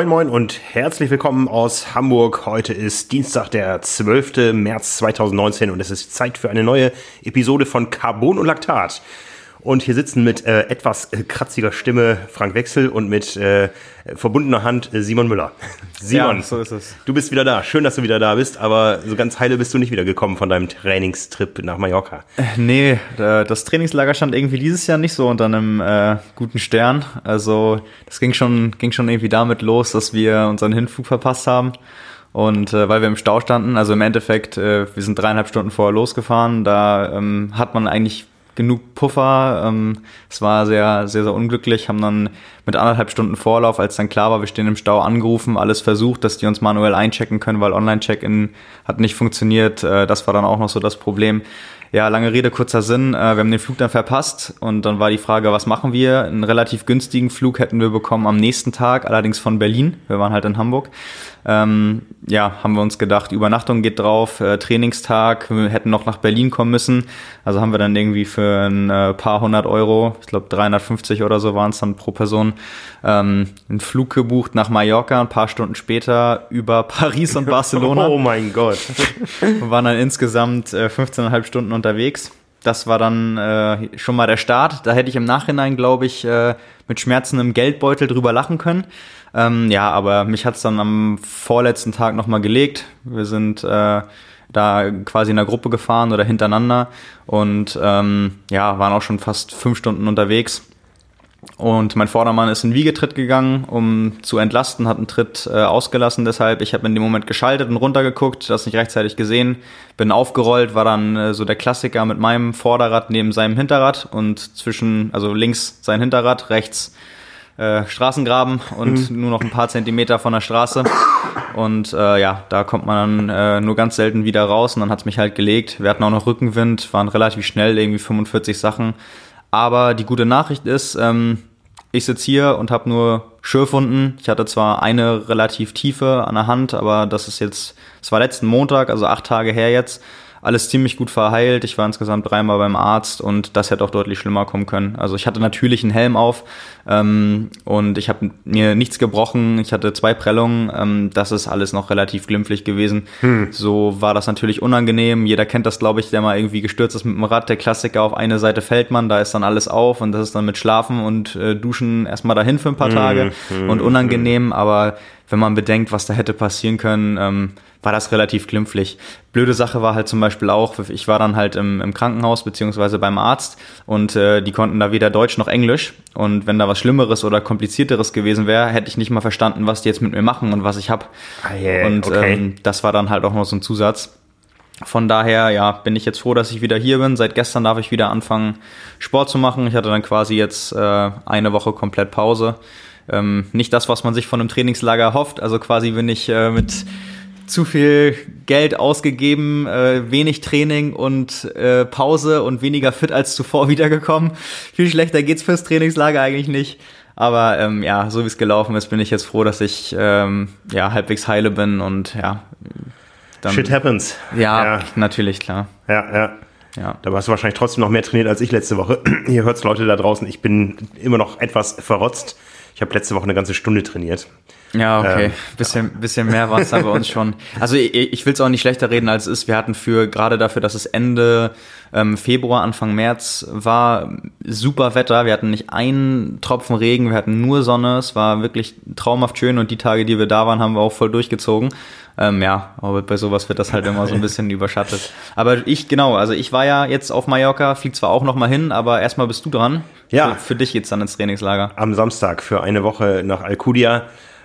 Moin Moin und herzlich willkommen aus Hamburg. Heute ist Dienstag, der 12. März 2019 und es ist Zeit für eine neue Episode von Carbon und Laktat. Und hier sitzen mit äh, etwas äh, kratziger Stimme Frank Wechsel und mit äh, verbundener Hand äh, Simon Müller. Simon, ja, so ist es. du bist wieder da. Schön, dass du wieder da bist, aber so ganz heile bist du nicht wieder gekommen von deinem Trainingstrip nach Mallorca. Äh, nee, das Trainingslager stand irgendwie dieses Jahr nicht so unter einem äh, guten Stern. Also das ging schon, ging schon irgendwie damit los, dass wir unseren Hinflug verpasst haben. Und äh, weil wir im Stau standen, also im Endeffekt, äh, wir sind dreieinhalb Stunden vorher losgefahren, da ähm, hat man eigentlich genug Puffer. Ähm, es war sehr, sehr, sehr unglücklich, haben dann mit anderthalb Stunden Vorlauf, als dann klar war, wir stehen im Stau, angerufen, alles versucht, dass die uns manuell einchecken können, weil Online-Check-In hat nicht funktioniert. Äh, das war dann auch noch so das Problem. Ja, lange Rede, kurzer Sinn. Äh, wir haben den Flug dann verpasst und dann war die Frage, was machen wir? Einen relativ günstigen Flug hätten wir bekommen am nächsten Tag, allerdings von Berlin. Wir waren halt in Hamburg. Ähm, ja, haben wir uns gedacht, Übernachtung geht drauf, äh, Trainingstag, wir hätten noch nach Berlin kommen müssen. Also haben wir dann irgendwie für ein äh, paar hundert Euro, ich glaube 350 oder so waren es dann pro Person, ähm, einen Flug gebucht nach Mallorca, ein paar Stunden später über Paris und Barcelona. oh mein Gott. wir waren dann insgesamt äh, 15,5 Stunden unterwegs. Das war dann äh, schon mal der Start. Da hätte ich im Nachhinein, glaube ich, äh, mit schmerzendem Geldbeutel drüber lachen können. Ähm, ja, aber mich hat's dann am vorletzten Tag nochmal gelegt. Wir sind äh, da quasi in der Gruppe gefahren oder hintereinander und ähm, ja, waren auch schon fast fünf Stunden unterwegs. Und mein Vordermann ist in Wiegetritt gegangen, um zu entlasten, hat einen Tritt äh, ausgelassen. Deshalb, ich habe in dem Moment geschaltet und runtergeguckt, das nicht rechtzeitig gesehen, bin aufgerollt, war dann äh, so der Klassiker mit meinem Vorderrad neben seinem Hinterrad und zwischen, also links sein Hinterrad, rechts äh, Straßengraben und mhm. nur noch ein paar Zentimeter von der Straße. Und äh, ja, da kommt man dann äh, nur ganz selten wieder raus und dann hat's mich halt gelegt. Wir hatten auch noch Rückenwind, waren relativ schnell, irgendwie 45 Sachen. Aber die gute Nachricht ist, ähm, ich sitze hier und habe nur Schürfwunden. Ich hatte zwar eine relativ tiefe an der Hand, aber das ist jetzt, es war letzten Montag, also acht Tage her jetzt alles ziemlich gut verheilt. Ich war insgesamt dreimal beim Arzt und das hätte auch deutlich schlimmer kommen können. Also ich hatte natürlich einen Helm auf ähm, und ich habe mir nichts gebrochen. Ich hatte zwei Prellungen. Ähm, das ist alles noch relativ glimpflich gewesen. Hm. So war das natürlich unangenehm. Jeder kennt das, glaube ich, der mal irgendwie gestürzt ist mit dem Rad. Der Klassiker auf eine Seite fällt man, da ist dann alles auf und das ist dann mit Schlafen und äh, Duschen erstmal dahin für ein paar hm, Tage hm, und unangenehm. Hm. Aber wenn man bedenkt, was da hätte passieren können, ähm, war das relativ glimpflich. Blöde Sache war halt zum Beispiel auch, ich war dann halt im, im Krankenhaus beziehungsweise beim Arzt und äh, die konnten da weder Deutsch noch Englisch. Und wenn da was Schlimmeres oder komplizierteres gewesen wäre, hätte ich nicht mal verstanden, was die jetzt mit mir machen und was ich hab. Ah, yeah, und okay. ähm, das war dann halt auch noch so ein Zusatz. Von daher, ja, bin ich jetzt froh, dass ich wieder hier bin. Seit gestern darf ich wieder anfangen, Sport zu machen. Ich hatte dann quasi jetzt äh, eine Woche komplett Pause. Ähm, nicht das, was man sich von einem Trainingslager hofft. Also quasi bin ich äh, mit zu viel Geld ausgegeben, äh, wenig Training und äh, Pause und weniger fit als zuvor wiedergekommen. Viel schlechter geht's fürs Trainingslager eigentlich nicht. Aber ähm, ja, so wie es gelaufen ist, bin ich jetzt froh, dass ich ähm, ja halbwegs heile bin und ja. Dann, Shit happens. Ja, ja, natürlich, klar. Ja, ja. Ja. Da warst du wahrscheinlich trotzdem noch mehr trainiert als ich letzte Woche. Ihr hört's Leute da draußen, ich bin immer noch etwas verrotzt. Ich habe letzte Woche eine ganze Stunde trainiert. Ja, okay. Ähm, bisschen, bisschen mehr war es da bei uns schon. Also ich, ich will es auch nicht schlechter reden, als es ist. Wir hatten für, gerade dafür, dass es Ende ähm, Februar, Anfang März war, super Wetter. Wir hatten nicht einen Tropfen Regen, wir hatten nur Sonne. Es war wirklich traumhaft schön und die Tage, die wir da waren, haben wir auch voll durchgezogen. Ähm, ja, aber bei sowas wird das halt immer so ein bisschen überschattet. Aber ich, genau, also ich war ja jetzt auf Mallorca, flieg zwar auch noch mal hin, aber erstmal bist du dran. Ja. Für, für dich jetzt dann ins Trainingslager. Am Samstag für eine Woche nach Alcudia.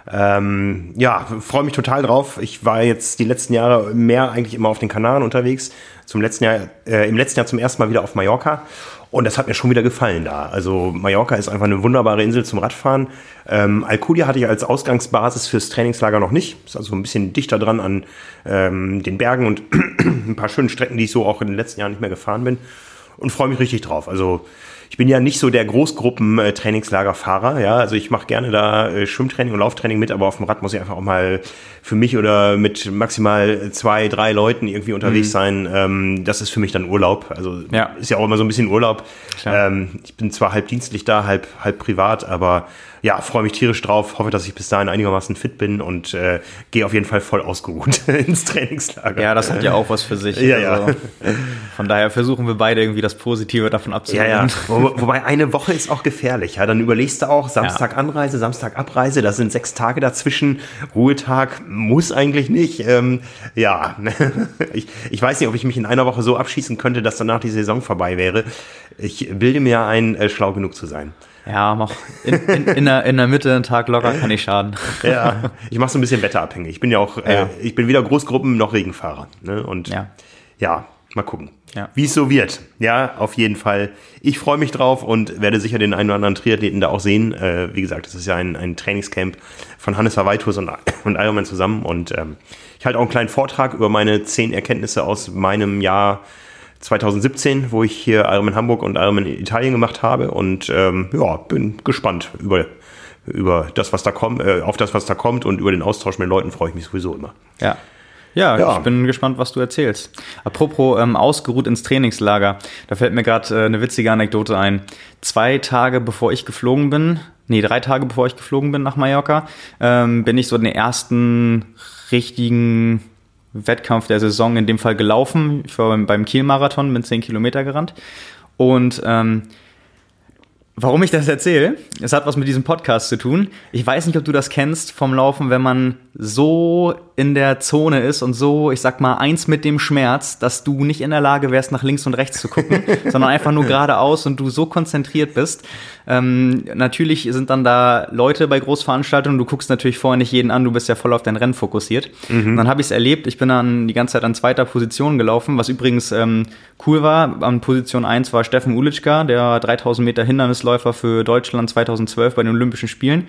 Ähm, ja, freue mich total drauf. Ich war jetzt die letzten Jahre mehr eigentlich immer auf den Kanaren unterwegs. Zum letzten Jahr, äh, im letzten Jahr zum ersten Mal wieder auf Mallorca. Und das hat mir schon wieder gefallen da. Also Mallorca ist einfach eine wunderbare Insel zum Radfahren. Ähm, Alcudia hatte ich als Ausgangsbasis fürs Trainingslager noch nicht. Ist also ein bisschen dichter dran an ähm, den Bergen und ein paar schönen Strecken, die ich so auch in den letzten Jahren nicht mehr gefahren bin. Und freue mich richtig drauf. Also ich bin ja nicht so der Großgruppen-Trainingslagerfahrer, ja, also ich mache gerne da äh, Schwimmtraining und Lauftraining mit, aber auf dem Rad muss ich einfach auch mal für mich oder mit maximal zwei, drei Leuten irgendwie unterwegs mhm. sein. Ähm, das ist für mich dann Urlaub. Also ja. ist ja auch immer so ein bisschen Urlaub. Ähm, ich bin zwar halb dienstlich da, halb, halb privat, aber ja, freue mich tierisch drauf, hoffe, dass ich bis dahin einigermaßen fit bin und äh, gehe auf jeden Fall voll ausgeruht ins Trainingslager. Ja, das hat ja auch was für sich. Ja, also, ja. Von daher versuchen wir beide irgendwie das Positive davon abzuleiten. Ja, ja. Wo, wobei eine Woche ist auch gefährlich. Ja, dann überlegst du auch Samstag ja. Anreise, Samstag Abreise. Das sind sechs Tage dazwischen. Ruhetag muss eigentlich nicht. Ähm, ja, ich, ich weiß nicht, ob ich mich in einer Woche so abschießen könnte, dass danach die Saison vorbei wäre. Ich bilde mir ein, äh, schlau genug zu sein. Ja, mach in, in, in, der, in der Mitte einen Tag locker kann nicht schaden. Ja, ich mache so ein bisschen wetterabhängig. Ich bin ja auch, äh, ich bin weder Großgruppen noch Regenfahrer. Ne? Und ja. ja, mal gucken. Ja. Wie es so wird. Ja, auf jeden Fall. Ich freue mich drauf und werde sicher den einen oder anderen Triathleten da auch sehen. Äh, wie gesagt, das ist ja ein, ein Trainingscamp von Hannes Hawaitus und, und Ironman zusammen. Und ähm, ich halte auch einen kleinen Vortrag über meine zehn Erkenntnisse aus meinem Jahr 2017, wo ich hier Ironman Hamburg und Ironman Italien gemacht habe. Und ähm, ja, bin gespannt über, über das, was da kommt, äh, auf das, was da kommt und über den Austausch mit Leuten freue ich mich sowieso immer. Ja. Ja, ja, ich bin gespannt, was du erzählst. Apropos ähm, ausgeruht ins Trainingslager, da fällt mir gerade äh, eine witzige Anekdote ein. Zwei Tage bevor ich geflogen bin, nee, drei Tage bevor ich geflogen bin nach Mallorca, ähm, bin ich so den ersten richtigen Wettkampf der Saison in dem Fall gelaufen. Ich war beim, beim Kiel-Marathon, bin 10 Kilometer gerannt. Und ähm, warum ich das erzähle, es hat was mit diesem Podcast zu tun. Ich weiß nicht, ob du das kennst vom Laufen, wenn man so in der Zone ist und so, ich sag mal, eins mit dem Schmerz, dass du nicht in der Lage wärst, nach links und rechts zu gucken, sondern einfach nur geradeaus und du so konzentriert bist. Ähm, natürlich sind dann da Leute bei Großveranstaltungen, du guckst natürlich vorher nicht jeden an, du bist ja voll auf dein Rennen fokussiert. Mhm. Und dann habe ich es erlebt, ich bin dann die ganze Zeit an zweiter Position gelaufen, was übrigens ähm, cool war. An Position 1 war Steffen Ulitschka, der 3000 Meter Hindernisläufer für Deutschland 2012 bei den Olympischen Spielen.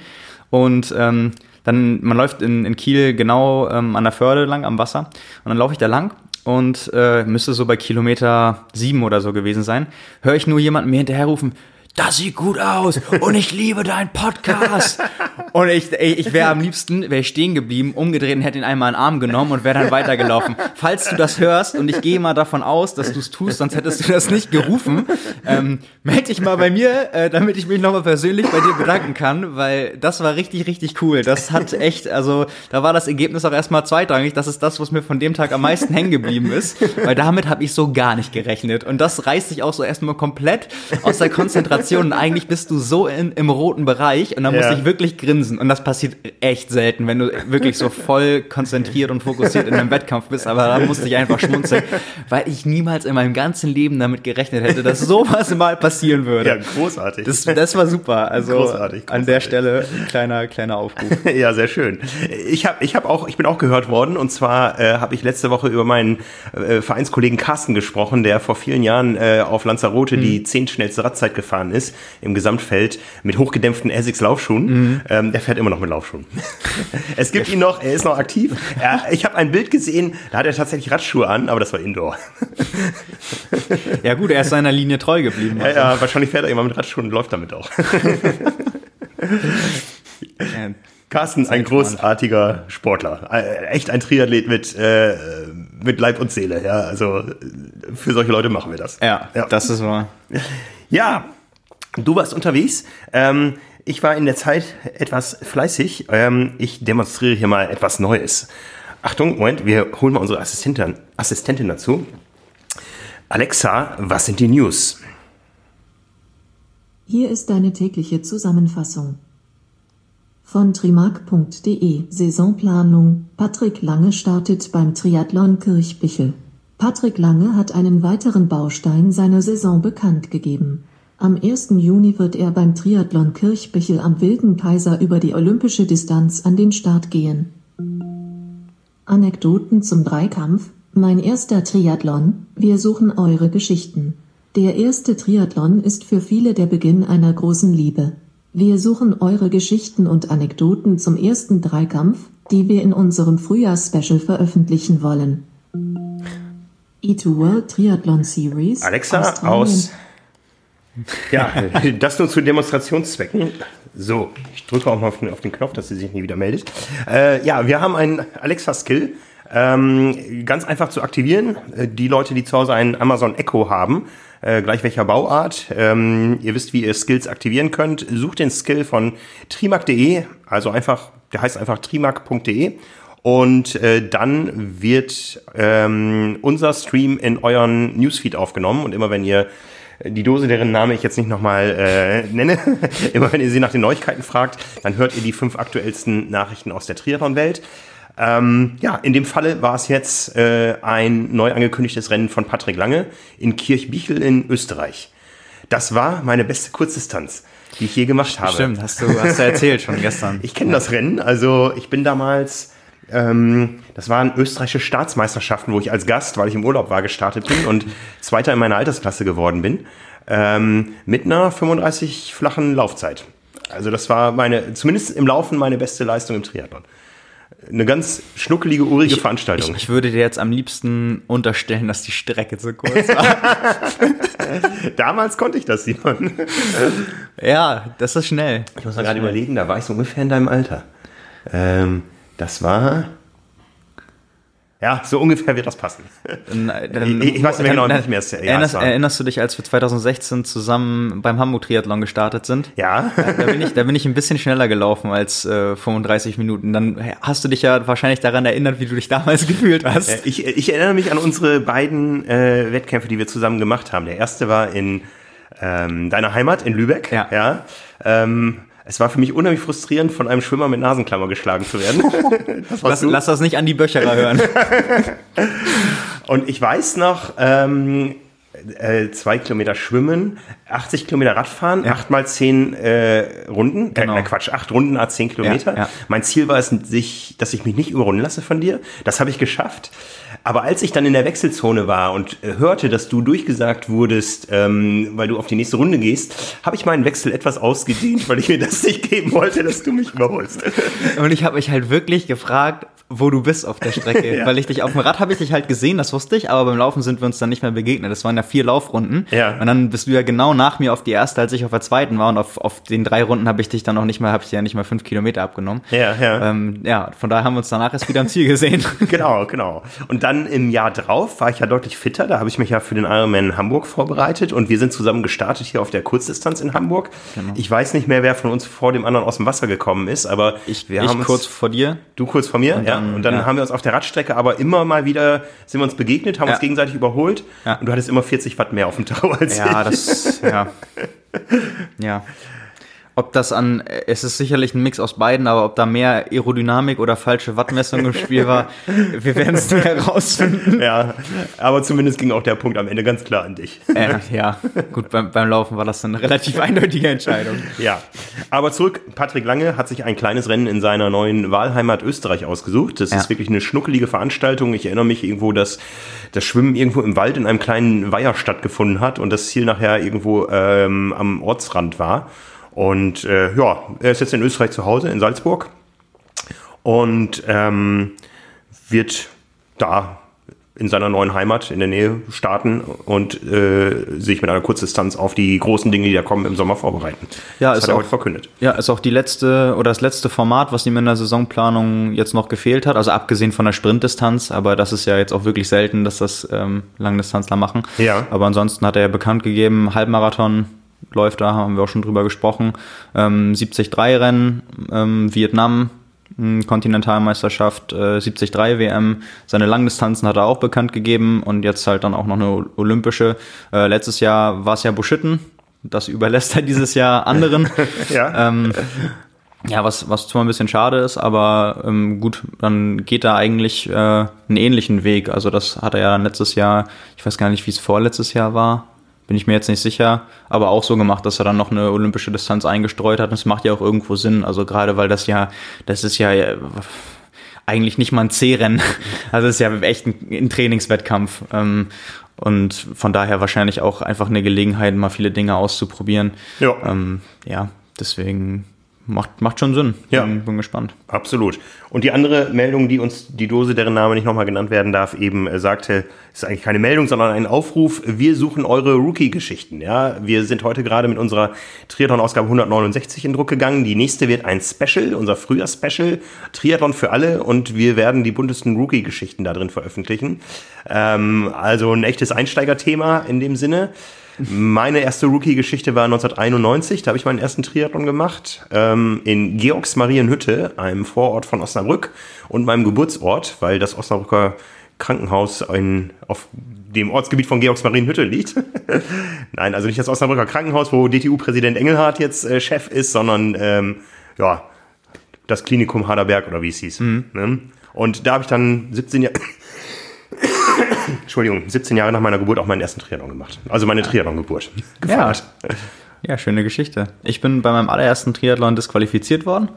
Und ähm, dann, man läuft in, in Kiel genau ähm, an der Förde lang am Wasser und dann laufe ich da lang und äh, müsste so bei Kilometer sieben oder so gewesen sein, höre ich nur jemanden mir hinterherrufen, das sieht gut aus und ich liebe deinen Podcast. und ich, ich wäre am liebsten, wäre stehen geblieben, umgedreht und hätte ihn einmal in den Arm genommen und wäre dann weitergelaufen. Falls du das hörst und ich gehe mal davon aus, dass du es tust, sonst hättest du das nicht gerufen, ähm, melde dich mal bei mir, äh, damit ich mich nochmal persönlich bei dir bedanken kann, weil das war richtig, richtig cool. Das hat echt, also da war das Ergebnis auch erstmal zweitrangig. Das ist das, was mir von dem Tag am meisten hängen geblieben ist, weil damit habe ich so gar nicht gerechnet. Und das reißt sich auch so erstmal komplett aus der Konzentration Situation und eigentlich bist du so in, im roten Bereich und dann ja. musst ich wirklich grinsen und das passiert echt selten, wenn du wirklich so voll konzentriert und fokussiert in einem Wettkampf bist, aber da musste ich einfach schmunzeln, weil ich niemals in meinem ganzen Leben damit gerechnet hätte, dass sowas mal passieren würde. Ja, großartig. Das, das war super. Also großartig, großartig. an der Stelle kleiner kleiner Aufruf. ja, sehr schön. Ich habe ich habe auch ich bin auch gehört worden und zwar äh, habe ich letzte Woche über meinen äh, Vereinskollegen Carsten gesprochen, der vor vielen Jahren äh, auf Lanzarote hm. die zehn schnellste Radzeit gefahren ist ist im Gesamtfeld mit hochgedämpften Essex Laufschuhen. Mhm. Ähm, der fährt immer noch mit Laufschuhen. es gibt ihn noch, er ist noch aktiv. Er, ich habe ein Bild gesehen, da hat er tatsächlich Radschuhe an, aber das war Indoor. ja gut, er ist seiner Linie treu geblieben. Also. Ja, ja, wahrscheinlich fährt er immer mit Radschuhen und läuft damit auch. Carsten, ein großartiger Sportler. Äh, echt ein Triathlet mit, äh, mit Leib und Seele. Ja, also für solche Leute machen wir das. Ja, ja. das ist wahr. Ja, Du warst unterwegs. Ähm, ich war in der Zeit etwas fleißig. Ähm, ich demonstriere hier mal etwas Neues. Achtung, Moment, wir holen mal unsere Assistentin, Assistentin dazu. Alexa, was sind die News? Hier ist deine tägliche Zusammenfassung. Von trimark.de Saisonplanung. Patrick Lange startet beim Triathlon Kirchbichel. Patrick Lange hat einen weiteren Baustein seiner Saison bekannt gegeben. Am 1. Juni wird er beim Triathlon Kirchbichel am Wilden Kaiser über die olympische Distanz an den Start gehen. Anekdoten zum Dreikampf Mein erster Triathlon, wir suchen eure Geschichten. Der erste Triathlon ist für viele der Beginn einer großen Liebe. Wir suchen eure Geschichten und Anekdoten zum ersten Dreikampf, die wir in unserem Frühjahrsspecial veröffentlichen wollen. E2 World Triathlon Series Alexa Australien. aus ja, das nur zu Demonstrationszwecken. So, ich drücke auch mal auf den, auf den Knopf, dass sie sich nie wieder meldet. Äh, ja, wir haben einen Alexa-Skill. Ähm, ganz einfach zu aktivieren. Äh, Die Leute, die zu Hause einen Amazon Echo haben, äh, gleich welcher Bauart, ähm, ihr wisst, wie ihr Skills aktivieren könnt. Sucht den Skill von trimac.de, also einfach, der heißt einfach trimac.de. Und äh, dann wird ähm, unser Stream in euren Newsfeed aufgenommen. Und immer wenn ihr die Dose, deren Name ich jetzt nicht nochmal äh, nenne, immer wenn ihr sie nach den Neuigkeiten fragt, dann hört ihr die fünf aktuellsten Nachrichten aus der Triathlon-Welt. Ähm, ja, in dem Falle war es jetzt äh, ein neu angekündigtes Rennen von Patrick Lange in Kirchbichel in Österreich. Das war meine beste Kurzdistanz, die ich je gemacht habe. Stimmt, hast du, hast du erzählt schon gestern. Ich kenne das Rennen, also ich bin damals, ähm, das waren österreichische Staatsmeisterschaften, wo ich als Gast, weil ich im Urlaub war, gestartet bin und Zweiter in meiner Altersklasse geworden bin, ähm, mit einer 35 flachen Laufzeit. Also das war meine, zumindest im Laufen meine beste Leistung im Triathlon. Eine ganz schnuckelige, urige Veranstaltung. Ich, ich würde dir jetzt am liebsten unterstellen, dass die Strecke zu kurz war. Damals konnte ich das, Simon. ja, das ist schnell. Ich muss mal gerade überlegen, da war ich so ungefähr in deinem Alter. Ähm, das war. Ja, so ungefähr wird das passen. Dann, dann, Ich- ich weiß nicht mehr genau, dann- nicht mehr, es- ja, erinnerst, erinnerst du dich, als wir 2016 zusammen beim Hamburg-Triathlon gestartet sind? Ja. Da bin, ich, da bin ich ein bisschen schneller gelaufen als äh, 35 Minuten. Dann hast du dich ja wahrscheinlich daran erinnert, wie du dich damals gefühlt hast. Äh, Ich, ich erinnere mich an unsere beiden äh, Wettkämpfe, die wir zusammen gemacht haben. Der erste war in ähm, deiner Heimat in Lübeck. Ja. ja. Ähm, es war für mich unheimlich frustrierend, von einem Schwimmer mit Nasenklammer geschlagen zu werden. das Lass, du. lass das nicht an die Böcherer hören. Und ich weiß noch, ähm, äh, zwei Kilometer schwimmen, 80 Kilometer Radfahren, acht mal zehn äh, Runden, Genau. äh, Quatsch, acht Runden, a zehn Kilometer. Ja, ja. Mein Ziel war es, sich, dass ich mich nicht überrunden lasse von dir. Das habe ich geschafft. Aber als ich dann in der Wechselzone war und äh, hörte, dass du durchgesagt wurdest, ähm, weil du auf die nächste Runde gehst, habe ich meinen Wechsel etwas ausgedehnt, weil ich mir das nicht geben wollte, dass du mich überholst. Und ich habe mich halt wirklich gefragt, wo du bist auf der Strecke. Ja. Weil ich dich auf dem Rad habe ich dich halt gesehen, das wusste ich, aber beim Laufen sind wir uns dann nicht mehr begegnet. Das waren ja vier Laufrunden. Ja. Und dann bist du ja genau nach mir auf die erste, als ich auf der zweiten war. Und auf, auf den drei Runden habe ich dich dann noch nicht mal, habe ich dir ja nicht mal fünf Kilometer abgenommen. Ja, ja. Ähm, ja, von daher haben wir uns danach erst wieder am Ziel gesehen. Genau, genau. Und dann im Jahr drauf war ich ja deutlich fitter. Da habe ich mich ja für den Ironman in Hamburg vorbereitet und wir sind zusammen gestartet hier auf der Kurzdistanz in Hamburg. Ich weiß nicht mehr, wer von uns vor dem anderen aus dem Wasser gekommen ist, aber Ich, wir ich haben uns, kurz vor dir. du kurz vor mir, ja. dann, Und dann ja. haben wir uns auf der Radstrecke aber immer mal wieder sind wir uns begegnet, haben Ja. uns gegenseitig überholt Ja. und du hattest immer 40 Watt mehr auf dem Tau als Ja, ich. das, ja. Ja. Ob das an, es ist sicherlich ein Mix aus beiden, aber ob da mehr Aerodynamik oder falsche Wattmessung im Spiel war, wir werden es nie herausfinden. Ja, aber zumindest ging auch der Punkt am Ende ganz klar an dich. Äh, ja, gut, beim, beim Laufen war das eine relativ eindeutige Entscheidung. Ja, aber zurück, Patrick Lange hat sich ein kleines Rennen in seiner neuen Wahlheimat Österreich ausgesucht. Das Ja. ist wirklich eine schnuckelige Veranstaltung. Ich erinnere mich irgendwo, dass das Schwimmen irgendwo im Wald in einem kleinen Weiher stattgefunden hat und das Ziel nachher irgendwo ähm, am Ortsrand war. Und äh, ja, er ist jetzt in Österreich zu Hause, in Salzburg und ähm, wird da in seiner neuen Heimat in der Nähe starten und äh, sich mit einer Kurzdistanz auf die großen Dinge, die da kommen, im Sommer vorbereiten. Ja, das ist hat er auch- heute verkündet. Ja, ist auch die letzte oder das letzte Format, was ihm in der Saisonplanung jetzt noch gefehlt hat. Also abgesehen von der Sprintdistanz, aber das ist ja jetzt auch wirklich selten, dass das ähm, Langdistanzler machen. Ja. Aber ansonsten hat er ja bekannt gegeben, Halbmarathon läuft da, haben wir auch schon drüber gesprochen. Ähm, 73-Rennen, ähm, Vietnam, Kontinentalmeisterschaft, äh, 73 WM. Seine Langdistanzen hat er auch bekannt gegeben und jetzt halt dann auch noch eine olympische. Äh, letztes Jahr war es ja Buschitten. Das überlässt er dieses Jahr anderen. Ja. Ähm, ja, was, was zwar ein bisschen schade ist, aber ähm, gut, dann geht er eigentlich äh, einen ähnlichen Weg. Also das hat er ja dann letztes Jahr, ich weiß gar nicht, wie es vorletztes Jahr war, bin ich mir jetzt nicht sicher, aber auch so gemacht, dass er dann noch eine olympische Distanz eingestreut hat. Und es macht ja auch irgendwo Sinn, also gerade weil das ja, das ist ja eigentlich nicht mal ein C-Rennen. Also es ist ja echt ein, ein Trainingswettkampf. Ähm, und von daher wahrscheinlich auch einfach eine Gelegenheit, mal viele Dinge auszuprobieren. Ja. Ähm, ja, deswegen macht, macht schon Sinn. Ja. Bin, bin gespannt. Absolut. Und die andere Meldung, die uns die Dose, deren Name nicht nochmal genannt werden darf, eben äh, sagte, ist eigentlich keine Meldung, sondern ein Aufruf. Wir suchen eure Rookie-Geschichten. Ja, wir sind heute gerade mit unserer Triathlon-Ausgabe 169 in Druck gegangen. Die nächste wird ein Special, unser Frühjahr-Special, Triathlon für alle. Und wir werden die buntesten Rookie-Geschichten da drin veröffentlichen. Ähm, also ein echtes Einsteigerthema in dem Sinne. Meine erste Rookie-Geschichte war 1991, da habe ich meinen ersten Triathlon gemacht, ähm, in Georgsmarienhütte, einem Vorort von Osnabrück und meinem Geburtsort, weil das Osnabrücker Krankenhaus in, auf dem Ortsgebiet von Georgsmarienhütte liegt. Nein, also nicht das Osnabrücker Krankenhaus, wo DTU-Präsident Engelhardt jetzt äh, Chef ist, sondern ähm, ja, das Klinikum Haderberg oder wie es hieß. Ne? Und da habe ich dann 17 Jahre... Entschuldigung, 17 Jahre nach meiner Geburt auch meinen ersten Triathlon gemacht. Also meine Triathlon-Geburt. gefeiert. Ja, schöne Geschichte. Ich bin bei meinem allerersten Triathlon disqualifiziert worden.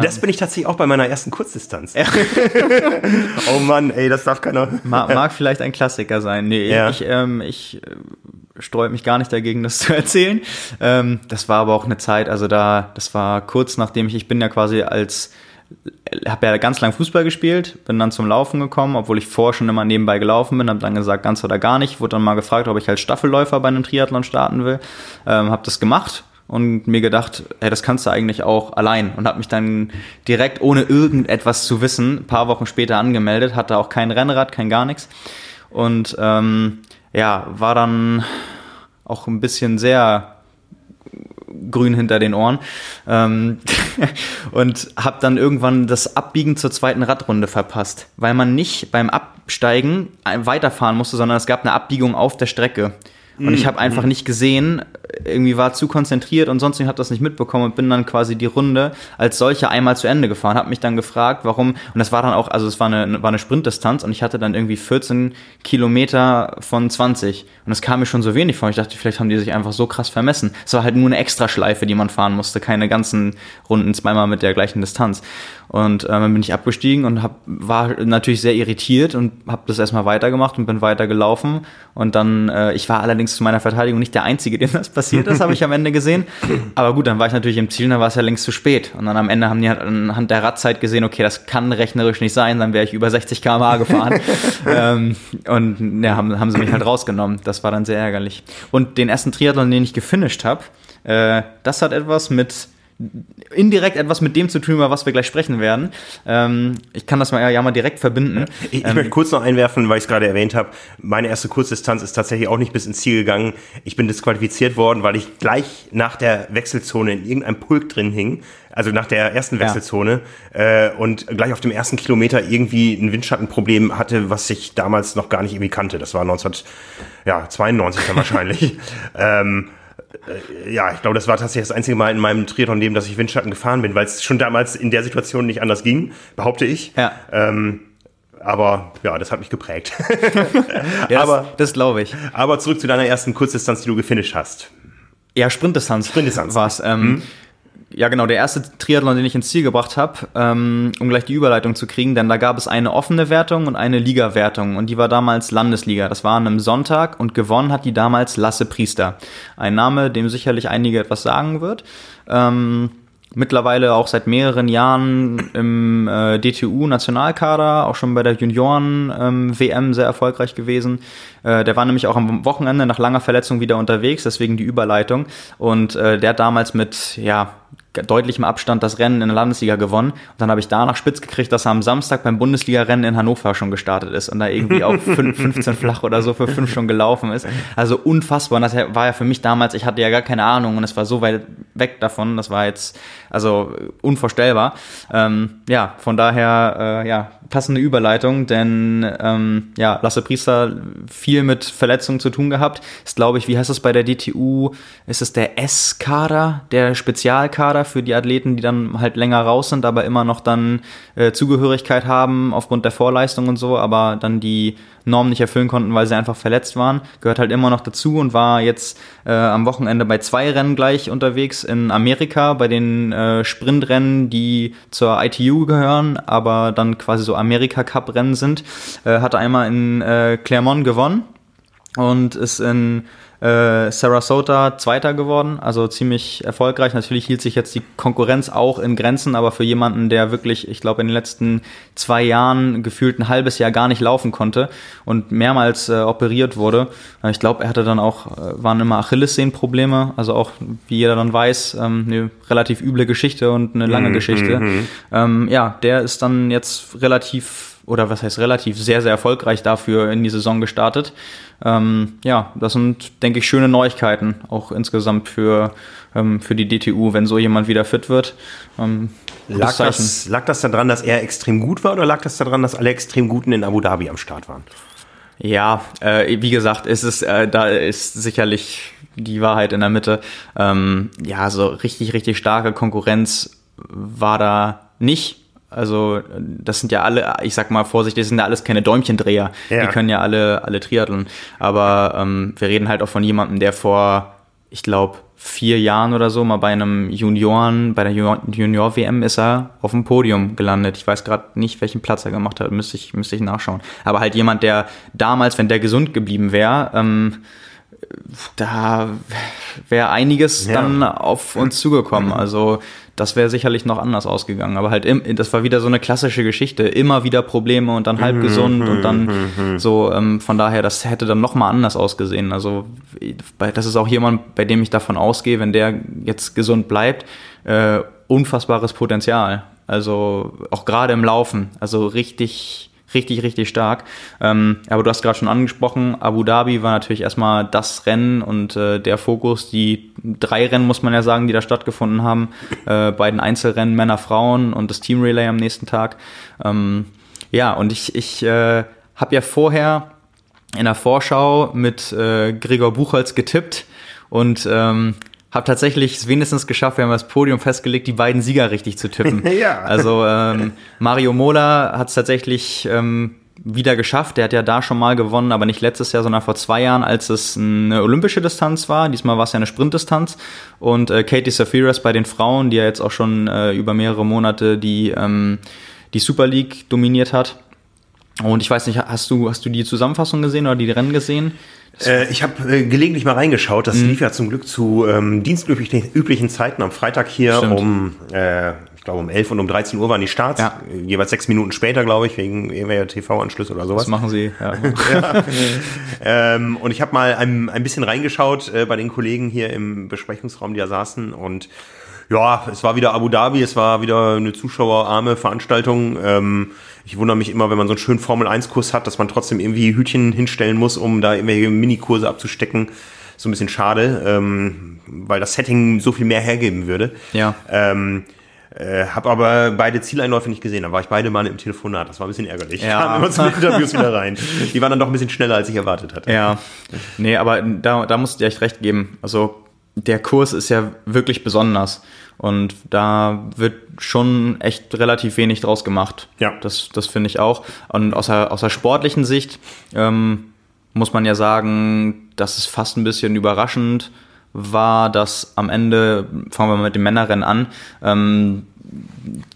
Das bin ich tatsächlich auch bei meiner ersten Kurzdistanz. oh Mann, ey, das darf keiner. Mag, mag vielleicht ein Klassiker sein. Nee, Ja. ich, ähm, ich äh, streue mich gar nicht dagegen, das zu erzählen. Ähm, das war aber auch eine Zeit, also da, das war kurz nachdem ich, ich bin ja quasi als, habe ja ganz lang Fußball gespielt, bin dann zum Laufen gekommen, obwohl ich vorher schon immer nebenbei gelaufen bin, habe dann gesagt, ganz oder gar nicht, wurde dann mal gefragt, ob ich als Staffelläufer bei einem Triathlon starten will, ähm, habe das gemacht und mir gedacht, hey, das kannst du eigentlich auch allein. Und habe mich dann direkt ohne irgendetwas zu wissen ein paar Wochen später angemeldet, hatte auch kein Rennrad, kein gar nichts. Und ähm, ja, war dann auch ein bisschen sehr grün hinter den Ohren ähm, und habe dann irgendwann das Abbiegen zur zweiten Radrunde verpasst, weil man nicht beim Absteigen weiterfahren musste, sondern es gab eine Abbiegung auf der Strecke. Und ich habe einfach nicht gesehen, irgendwie war zu konzentriert und sonst habe das nicht mitbekommen und bin dann quasi die Runde als solche einmal zu Ende gefahren, habe mich dann gefragt, warum, und das war dann auch, also es war eine, war eine Sprintdistanz und ich hatte dann irgendwie 14 Kilometer von 20 und das kam mir schon so wenig vor. Ich dachte, vielleicht haben die sich einfach so krass vermessen. Es war halt nur eine Extraschleife, die man fahren musste, keine ganzen Runden zweimal mit der gleichen Distanz. Und äh, dann bin ich abgestiegen und hab, war natürlich sehr irritiert und habe das erstmal weitergemacht und bin weiter gelaufen. Und dann, äh, ich war allerdings zu meiner Verteidigung nicht der Einzige, dem das passiert ist, habe ich am Ende gesehen. Aber gut, dann war ich natürlich im Ziel, dann war es ja längst zu spät. Und dann am Ende haben die halt anhand der Radzeit gesehen, okay, das kann rechnerisch nicht sein, dann wäre ich über 60 km/h gefahren. ähm, und ja, haben, haben sie mich halt rausgenommen. Das war dann sehr ärgerlich. Und den ersten Triathlon, den ich gefinisht habe, äh, das hat etwas mit indirekt etwas mit dem zu tun, über was wir gleich sprechen werden. Ähm, ich kann das mal ja mal direkt verbinden. Ich, ich Ähm, möchte kurz noch einwerfen, weil ich es gerade erwähnt habe. Meine erste Kurzdistanz ist tatsächlich auch nicht bis ins Ziel gegangen. Ich bin disqualifiziert worden, weil ich gleich nach der Wechselzone in irgendeinem Pulk drin hing. Also nach der ersten Wechselzone äh, und gleich auf dem ersten Kilometer irgendwie ein Windschattenproblem hatte, was ich damals noch gar nicht irgendwie kannte. Das war 1992 dann wahrscheinlich. ähm, äh, ja, ich glaube, das war tatsächlich das einzige Mal in meinem Triathlon-Leben, dass ich Windschatten gefahren bin, weil es schon damals in der Situation nicht anders ging, behaupte ich. Ja. Ähm, aber ja, das hat mich geprägt. ja, aber- das, das glaube ich. aber zurück zu deiner ersten Kurzdistanz, die du gefinisht hast. Ja, Sprintdistanz. Sprintdistanz. war es. Ähm, Ja, genau, der erste Triathlon, den ich ins Ziel gebracht habe, ähm, um gleich die Überleitung zu kriegen, denn da gab es eine offene Wertung und eine Liga-Wertung und die war damals Landesliga. Das war an einem Sonntag und gewonnen hat die damals Lasse Priester. Ein Name, dem sicherlich einige etwas sagen wird. Ähm, mittlerweile auch seit mehreren Jahren im äh, DTU-Nationalkader, auch schon bei der Junioren-WM sehr erfolgreich gewesen. Äh, der war nämlich auch am Wochenende nach langer Verletzung wieder unterwegs, deswegen die Überleitung. Und äh, der hat damals mit ja, deutlichem Abstand das Rennen in der Landesliga gewonnen. Und dann habe ich danach spitz gekriegt, dass er am Samstag beim Bundesliga-Rennen in Hannover schon gestartet ist und da irgendwie auch fün- 15 flach oder so für fünf schon gelaufen ist. Also unfassbar. Und das war ja für mich damals, ich hatte ja gar keine Ahnung und es war so weit weg davon. Das war jetzt also unvorstellbar. Ähm, ja, von daher, äh, ja, passende Überleitung, denn ähm, ja, Lasse Priester viel mit Verletzungen zu tun gehabt. Ist, glaube ich, wie heißt es bei der DTU? Ist es der S-Kader, der Spezialkader für die Athleten, die dann halt länger raus sind, aber immer noch dann äh, Zugehörigkeit haben aufgrund der Vorleistung und so, aber dann die Norm nicht erfüllen konnten, weil sie einfach verletzt waren. Gehört halt immer noch dazu und war jetzt äh, am Wochenende bei zwei Rennen gleich unterwegs in Amerika, bei den äh, Sprintrennen, die zur ITU gehören, aber dann quasi so Amerika-Cup-Rennen sind. Äh, hatte einmal in äh, Clermont gewonnen und ist in äh, Sarasota Zweiter geworden, also ziemlich erfolgreich. Natürlich hielt sich jetzt die Konkurrenz auch in Grenzen, aber für jemanden, der wirklich, ich glaube, in den letzten zwei Jahren gefühlt ein halbes Jahr gar nicht laufen konnte und mehrmals äh, operiert wurde, äh, ich glaube, er hatte dann auch, äh, waren immer Achillessehnenprobleme, also auch, wie jeder dann weiß, ähm, eine relativ üble Geschichte und eine lange mhm, Geschichte. Mhm. Ähm, ja, der ist dann jetzt relativ oder was heißt relativ, sehr, sehr erfolgreich dafür in die Saison gestartet. Ähm, ja, das sind, denke ich, schöne Neuigkeiten, auch insgesamt für, ähm, für die DTU, wenn so jemand wieder fit wird. Ähm, lag, das, lag das daran, dass er extrem gut war oder lag das daran, dass alle extrem Guten in Abu Dhabi am Start waren? Ja, äh, wie gesagt, ist es, äh, da ist sicherlich die Wahrheit in der Mitte. Ähm, ja, so richtig, richtig starke Konkurrenz war da nicht. Also das sind ja alle, ich sag mal vorsichtig, das sind ja alles keine Däumchendreher. Ja. Die können ja alle, alle Triathlon. Aber ähm, wir reden halt auch von jemandem, der vor, ich glaube, vier Jahren oder so mal bei einem Junioren, bei der Junior-WM ist er auf dem Podium gelandet. Ich weiß gerade nicht, welchen Platz er gemacht hat, müsste ich, müsste ich nachschauen. Aber halt jemand, der damals, wenn der gesund geblieben wäre, ähm, da wäre einiges ja. dann auf uns zugekommen. Also das wäre sicherlich noch anders ausgegangen. Aber halt, im, das war wieder so eine klassische Geschichte. Immer wieder Probleme und dann halb mhm, gesund und dann mhm, mhm. so. Ähm, von daher, das hätte dann noch mal anders ausgesehen. Also das ist auch jemand, bei dem ich davon ausgehe, wenn der jetzt gesund bleibt, äh, unfassbares Potenzial. Also auch gerade im Laufen. Also richtig richtig, richtig stark. Ähm, aber du hast gerade schon angesprochen, Abu Dhabi war natürlich erstmal das Rennen und äh, der Fokus. Die drei Rennen, muss man ja sagen, die da stattgefunden haben. Äh, beiden Einzelrennen, Männer, Frauen und das Team Relay am nächsten Tag. Ähm, ja, und ich, ich äh, habe ja vorher in der Vorschau mit äh, Gregor Buchholz getippt und ähm, habe tatsächlich es wenigstens geschafft, wir haben das Podium festgelegt, die beiden Sieger richtig zu tippen. ja. Also ähm, Mario Mola hat es tatsächlich ähm, wieder geschafft. Der hat ja da schon mal gewonnen, aber nicht letztes Jahr, sondern vor zwei Jahren, als es eine olympische Distanz war. Diesmal war es ja eine Sprintdistanz. Und äh, Katie Safiras bei den Frauen, die ja jetzt auch schon äh, über mehrere Monate die, ähm, die Super League dominiert hat. Und ich weiß nicht, hast du, hast du die Zusammenfassung gesehen oder die Rennen gesehen? Äh, ich habe äh, gelegentlich mal reingeschaut. Das mhm. lief ja zum Glück zu ähm, dienstüblichen Zeiten am Freitag hier Stimmt. um, äh, ich glaube um 11 und um 13 Uhr waren die Starts. Ja. Jeweils sechs Minuten später, glaube ich, wegen irgendwelcher TV-Anschlüsse oder sowas. Das machen sie, ja. ja. ähm, und ich habe mal ein, ein bisschen reingeschaut äh, bei den Kollegen hier im Besprechungsraum, die da saßen und ja, es war wieder Abu Dhabi, es war wieder eine zuschauerarme Veranstaltung. Ähm, ich wundere mich immer, wenn man so einen schönen Formel-1-Kurs hat, dass man trotzdem irgendwie Hütchen hinstellen muss, um da irgendwelche Minikurse abzustecken. So ein bisschen schade, ähm, weil das Setting so viel mehr hergeben würde. Ja. Ähm, äh, hab aber beide Zieleinläufe nicht gesehen. Da war ich beide Mal im Telefonat. Das war ein bisschen ärgerlich. Ja. Kamen immer zu den Interviews wieder rein. Die waren dann doch ein bisschen schneller, als ich erwartet hatte. Ja. Nee, aber da, da musst du dir echt recht geben. Also der Kurs ist ja wirklich besonders. Und da wird schon echt relativ wenig draus gemacht. Ja. Das, das finde ich auch. Und aus der, aus der sportlichen Sicht ähm, muss man ja sagen, dass es fast ein bisschen überraschend war, dass am Ende, fangen wir mal mit dem Männerrennen an, ähm,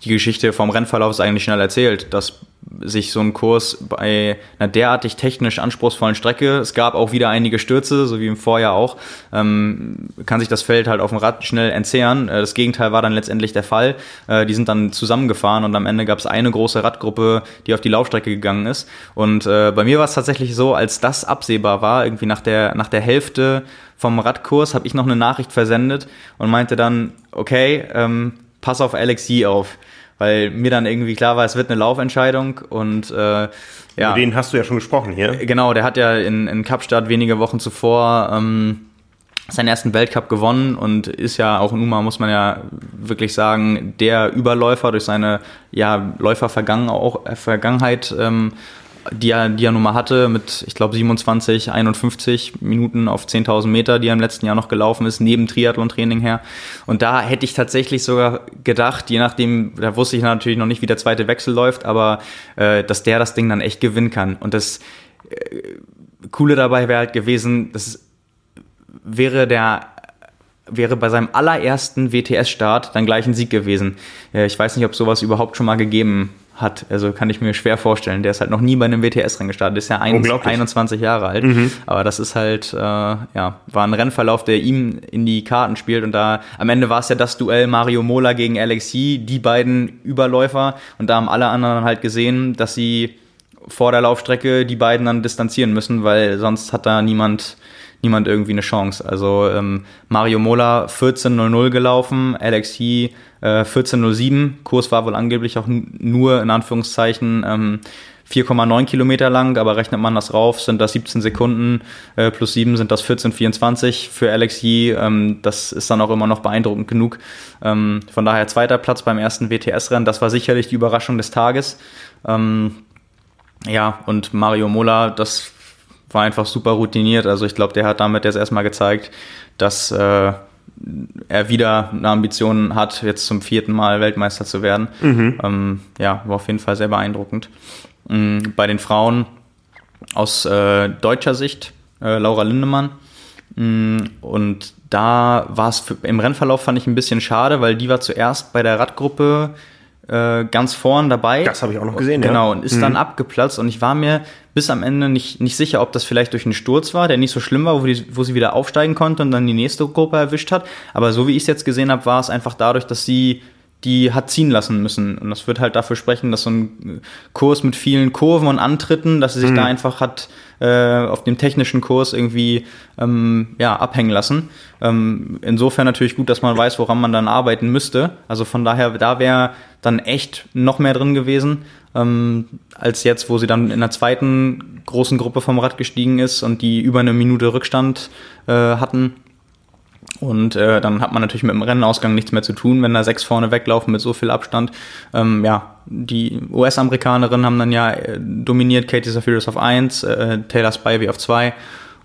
die Geschichte vom Rennverlauf ist eigentlich schnell erzählt, dass sich so ein Kurs bei einer derartig technisch anspruchsvollen Strecke, es gab auch wieder einige Stürze, so wie im Vorjahr auch, ähm, kann sich das Feld halt auf dem Rad schnell entzehren. Äh, das Gegenteil war dann letztendlich der Fall. Äh, die sind dann zusammengefahren und am Ende gab es eine große Radgruppe, die auf die Laufstrecke gegangen ist. Und äh, bei mir war es tatsächlich so, als das absehbar war, irgendwie nach der, nach der Hälfte vom Radkurs, habe ich noch eine Nachricht versendet und meinte dann, okay, ähm, pass auf Alex Yee auf weil mir dann irgendwie klar war, es wird eine Laufentscheidung und äh, ja. Über den hast du ja schon gesprochen hier. Genau, der hat ja in, in Kapstadt wenige Wochen zuvor ähm, seinen ersten Weltcup gewonnen und ist ja auch nun mal, muss man ja wirklich sagen, der Überläufer durch seine ja, Läufervergangenheit ähm, die er, die er nun mal hatte, mit, ich glaube, 27, 51 Minuten auf 10.000 Meter, die er im letzten Jahr noch gelaufen ist, neben Triathlon-Training her. Und da hätte ich tatsächlich sogar gedacht, je nachdem, da wusste ich natürlich noch nicht, wie der zweite Wechsel läuft, aber äh, dass der das Ding dann echt gewinnen kann. Und das äh, Coole dabei wäre halt gewesen, das wäre der wäre bei seinem allerersten WTS-Start dann gleich ein Sieg gewesen. Ich weiß nicht, ob sowas überhaupt schon mal gegeben hat. Also kann ich mir schwer vorstellen. Der ist halt noch nie bei einem WTS-Rennen gestartet. Ist ja ein, 21 Jahre alt. Mhm. Aber das ist halt, äh, ja, war ein Rennverlauf, der ihm in die Karten spielt. Und da am Ende war es ja das Duell Mario Mola gegen Alex Yee, die beiden Überläufer. Und da haben alle anderen halt gesehen, dass sie vor der Laufstrecke die beiden dann distanzieren müssen, weil sonst hat da niemand niemand irgendwie eine Chance. Also ähm, Mario Mola 14.00 gelaufen, Alex Yee äh, 14.07. Kurs war wohl angeblich auch nur in Anführungszeichen ähm, 4,9 Kilometer lang, aber rechnet man das rauf, sind das 17 Sekunden, äh, plus 7 sind das 14,24 für Alex Yee. Ähm, das ist dann auch immer noch beeindruckend genug. Ähm, von daher zweiter Platz beim ersten WTS-Rennen, das war sicherlich die Überraschung des Tages. Ähm, ja, und Mario Mola, das war einfach super routiniert. Also ich glaube, der hat damit jetzt erstmal gezeigt, dass äh, er wieder eine Ambition hat, jetzt zum vierten Mal Weltmeister zu werden. Mhm. Ähm, ja, war auf jeden Fall sehr beeindruckend. Ähm, bei den Frauen aus äh, deutscher Sicht, äh, Laura Lindemann. Ähm, und da war es im Rennverlauf fand ich ein bisschen schade, weil die war zuerst bei der Radgruppe äh, ganz vorn dabei. Das habe ich auch noch gesehen, Genau, ja. und ist mhm. dann abgeplatzt und ich war mir bis am Ende nicht, nicht sicher, ob das vielleicht durch einen Sturz war, der nicht so schlimm war, wo, die, wo sie wieder aufsteigen konnte und dann die nächste Gruppe erwischt hat. Aber so wie ich es jetzt gesehen habe, war es einfach dadurch, dass sie die hat ziehen lassen müssen. Und das wird halt dafür sprechen, dass so ein Kurs mit vielen Kurven und Antritten, dass sie sich mhm. da einfach hat äh, auf dem technischen Kurs irgendwie ähm, ja, abhängen lassen. Ähm, insofern natürlich gut, dass man weiß, woran man dann arbeiten müsste. Also von daher, da wäre dann echt noch mehr drin gewesen, ähm, als jetzt, wo sie dann in der zweiten großen Gruppe vom Rad gestiegen ist und die über eine Minute Rückstand äh, hatten. Und äh, dann hat man natürlich mit dem Rennenausgang nichts mehr zu tun, wenn da sechs vorne weglaufen mit so viel Abstand. Ähm, ja, die US-Amerikanerinnen haben dann ja äh, dominiert, Katie Zafiris auf 1, äh, Taylor Spivey auf 2.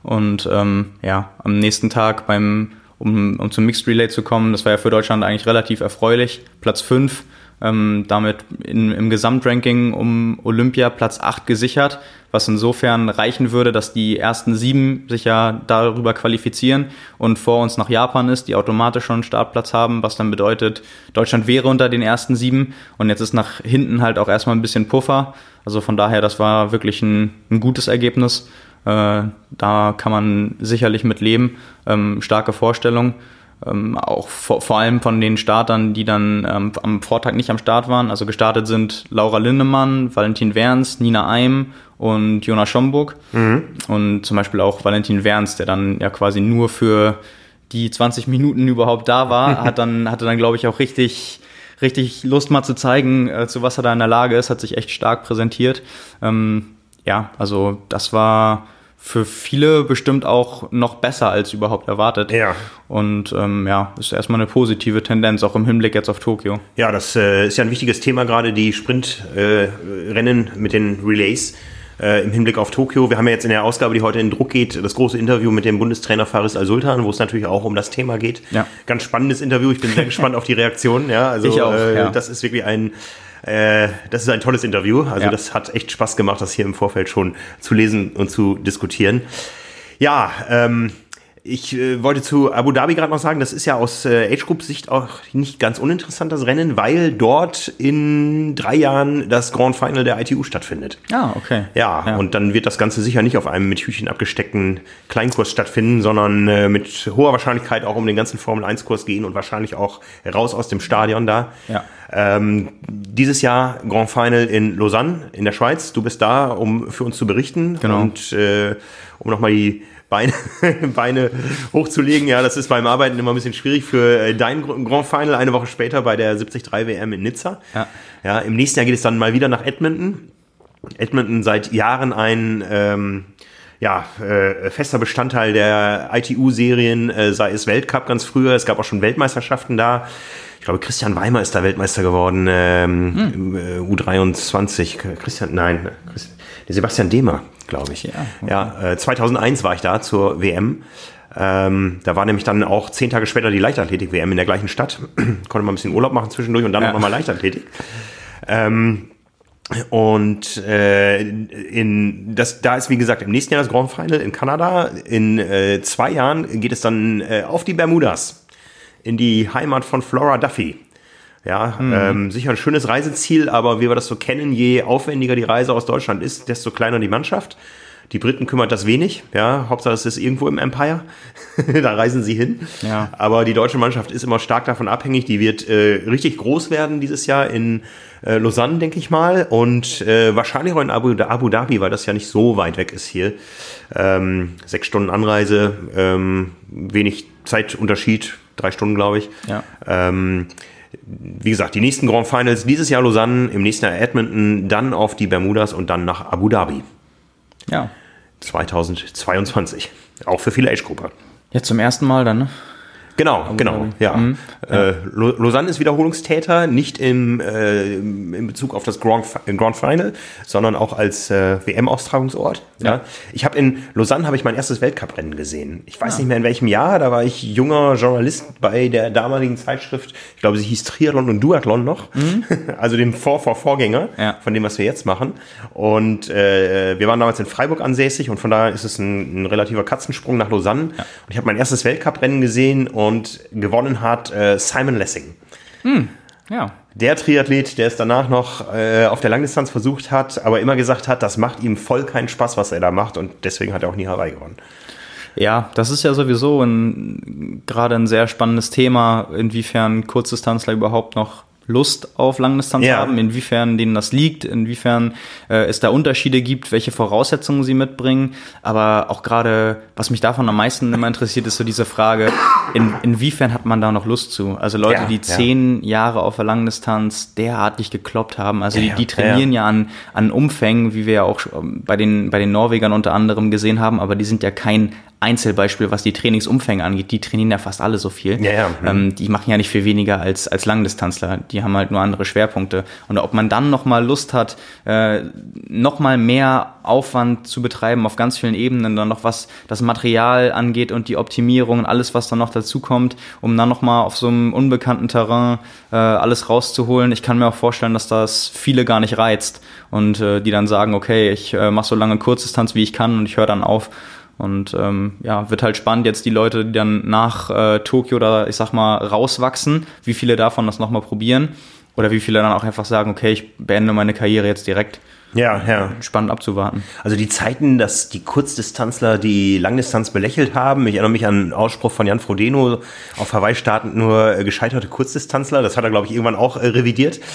Und ähm, ja, am nächsten Tag beim, um, um zum Mixed Relay zu kommen, das war ja für Deutschland eigentlich relativ erfreulich, Platz 5 ähm, damit in, im Gesamtranking um Olympia Platz 8 gesichert, was insofern reichen würde, dass die ersten sieben sich ja darüber qualifizieren und vor uns noch Japan ist, die automatisch schon einen Startplatz haben, was dann bedeutet, Deutschland wäre unter den ersten sieben und jetzt ist nach hinten halt auch erstmal ein bisschen Puffer. Also von daher, das war wirklich ein, ein gutes Ergebnis. Äh, da kann man sicherlich mit leben. Ähm, starke Vorstellung ähm, auch vor, vor, allem von den Startern, die dann ähm, am Vortag nicht am Start waren. Also gestartet sind Laura Lindemann, Valentin Werns, Nina Eim und Jonas Schomburg. Mhm. Und zum Beispiel auch Valentin Werns, der dann ja quasi nur für die 20 Minuten überhaupt da war, hat dann, hatte dann, glaube ich, auch richtig, richtig Lust mal zu zeigen, äh, zu was er da in der Lage ist, hat sich echt stark präsentiert. Ähm, ja, also das war für viele bestimmt auch noch besser als überhaupt erwartet. Ja. Und ähm, ja, ist erstmal eine positive Tendenz, auch im Hinblick jetzt auf Tokio. Ja, das äh, ist ja ein wichtiges Thema, gerade die Sprintrennen äh, mit den Relays äh, im Hinblick auf Tokio. Wir haben ja jetzt in der Ausgabe, die heute in Druck geht, das große Interview mit dem Bundestrainer Faris Al-Sultan, wo es natürlich auch um das Thema geht. Ja. Ganz spannendes Interview. Ich bin sehr gespannt auf die Reaktion. Ja, also ich auch, äh, ja. das ist wirklich ein äh, das ist ein tolles Interview. Also ja. das hat echt Spaß gemacht, das hier im Vorfeld schon zu lesen und zu diskutieren. Ja, ähm, ich äh, wollte zu Abu Dhabi gerade noch sagen, das ist ja aus äh, Age Group Sicht auch nicht ganz uninteressant das Rennen, weil dort in drei Jahren das Grand Final der ITU stattfindet. Ah, okay. Ja, ja. und dann wird das Ganze sicher nicht auf einem mit Hütchen abgesteckten Kleinkurs stattfinden, sondern äh, mit hoher Wahrscheinlichkeit auch um den ganzen Formel 1 Kurs gehen und wahrscheinlich auch raus aus dem Stadion da. Ja. Ähm, dieses Jahr Grand Final in Lausanne in der Schweiz. Du bist da, um für uns zu berichten genau. und äh, um nochmal die Beine, Beine hochzulegen. Ja, das ist beim Arbeiten immer ein bisschen schwierig für äh, dein Grand Final eine Woche später bei der 73 WM in Nizza. Ja. ja, im nächsten Jahr geht es dann mal wieder nach Edmonton. Edmonton seit Jahren ein ähm, ja, äh, fester Bestandteil der ITU-Serien, äh, sei es Weltcup ganz früher, es gab auch schon Weltmeisterschaften da. Ich glaube, Christian Weimer ist da Weltmeister geworden, ähm, hm. Äh, U23. Christian, nein, der Sebastian Demer glaube ich. Ja, okay. ja äh, 2001 war ich da zur WM. Ähm, da war nämlich dann auch zehn Tage später die Leichtathletik-WM in der gleichen Stadt. Konnte man ein bisschen Urlaub machen zwischendurch und dann ja. nochmal Leichtathletik. Ähm, und äh, in das, da ist wie gesagt im nächsten Jahr das Grand Final in Kanada. In äh, zwei Jahren geht es dann äh, auf die Bermudas, in die Heimat von Flora Duffy. Ja, ähm, sicher ein schönes Reiseziel, aber wie wir das so kennen, je aufwendiger die Reise aus Deutschland ist, desto kleiner die Mannschaft. Die Briten kümmert das wenig, ja, Hauptsache es ist irgendwo im Empire, da reisen sie hin. Ja. Aber die deutsche Mannschaft ist immer stark davon abhängig, die wird äh, richtig groß werden dieses Jahr in äh, Lausanne, denke ich mal, und äh, wahrscheinlich auch in Abu, Abu Dhabi, weil das ja nicht so weit weg ist hier. Ähm, sechs Stunden Anreise, ähm, wenig Zeitunterschied, drei Stunden, glaube ich. Ja. Ähm, wie gesagt, die nächsten Grand Finals dieses Jahr Lausanne, im nächsten Jahr Edmonton, dann auf die Bermudas und dann nach Abu Dhabi Ja. 2022. Auch für viele Age-Grupper. Jetzt zum ersten Mal dann, ne? Genau, genau, Dhabi. ja. Mhm. Äh, Lausanne ist Wiederholungstäter, nicht im, äh, in Bezug auf das Grand, Grand Final, sondern auch als äh, WM-Austragungsort. Ja. Ich habe in Lausanne habe ich mein erstes Weltcuprennen gesehen. Ich weiß nicht mehr in welchem Jahr, da war ich junger Journalist bei der damaligen Zeitschrift, ich glaube, sie hieß Triathlon und Duathlon noch, also dem Vor vor Vorgänger Ja. von dem, was wir jetzt machen. Und äh, wir waren damals in Freiburg ansässig und von daher ist es ein, ein relativer Katzensprung nach Lausanne. Und ich habe mein erstes Weltcuprennen gesehen und gewonnen hat äh, Simon Lessing. Ja. Der Triathlet, der es danach noch äh, auf der Langdistanz versucht hat, aber immer gesagt hat, das macht ihm voll keinen Spaß, was er da macht und deswegen hat er auch nie Hawaii gewonnen. Ja, das ist ja sowieso ein, gerade ein sehr spannendes Thema, inwiefern Kurzdistanzler überhaupt noch Lust auf Langdistanz Ja. haben, inwiefern denen das liegt, inwiefern äh, es da Unterschiede gibt, welche Voraussetzungen sie mitbringen. Aber auch gerade, was mich davon am meisten immer interessiert, ist so diese Frage, in, inwiefern hat man da noch Lust zu? Also Leute, Ja, die zehn Jahre auf der Langdistanz derartig gekloppt haben, also die, die trainieren ja, an, an Umfängen, wie wir ja auch schon bei den, bei den Norwegern unter anderem gesehen haben, aber die sind ja kein Einzelbeispiel, was die Trainingsumfänge angeht. Die trainieren ja fast alle so viel. Ja, ja. Mhm. Ähm, die machen ja nicht viel weniger als, als Langdistanzler. Die haben halt nur andere Schwerpunkte. Und ob man dann nochmal Lust hat, äh, nochmal mehr Aufwand zu betreiben auf ganz vielen Ebenen, dann noch was das Material angeht und die Optimierung und alles, was dann noch dazu kommt, um dann nochmal auf so einem unbekannten Terrain äh, alles rauszuholen. Ich kann mir auch vorstellen, dass das viele gar nicht reizt und äh, die dann sagen, okay, ich äh, mache so lange Kurzdistanz, wie ich kann und ich höre dann auf. Und ähm, ja, wird halt spannend jetzt die Leute, die dann nach äh, Tokio oder ich sag mal rauswachsen, wie viele davon das nochmal probieren oder wie viele dann auch einfach sagen, okay, ich beende meine Karriere jetzt direkt. Ja, ja. Spannend abzuwarten. Also die Zeiten, dass die Kurzdistanzler die Langdistanz belächelt haben. Ich erinnere mich an einen Ausspruch von Jan Frodeno, auf Hawaii startend nur äh, gescheiterte Kurzdistanzler. Das hat er, glaube ich, irgendwann auch äh, revidiert.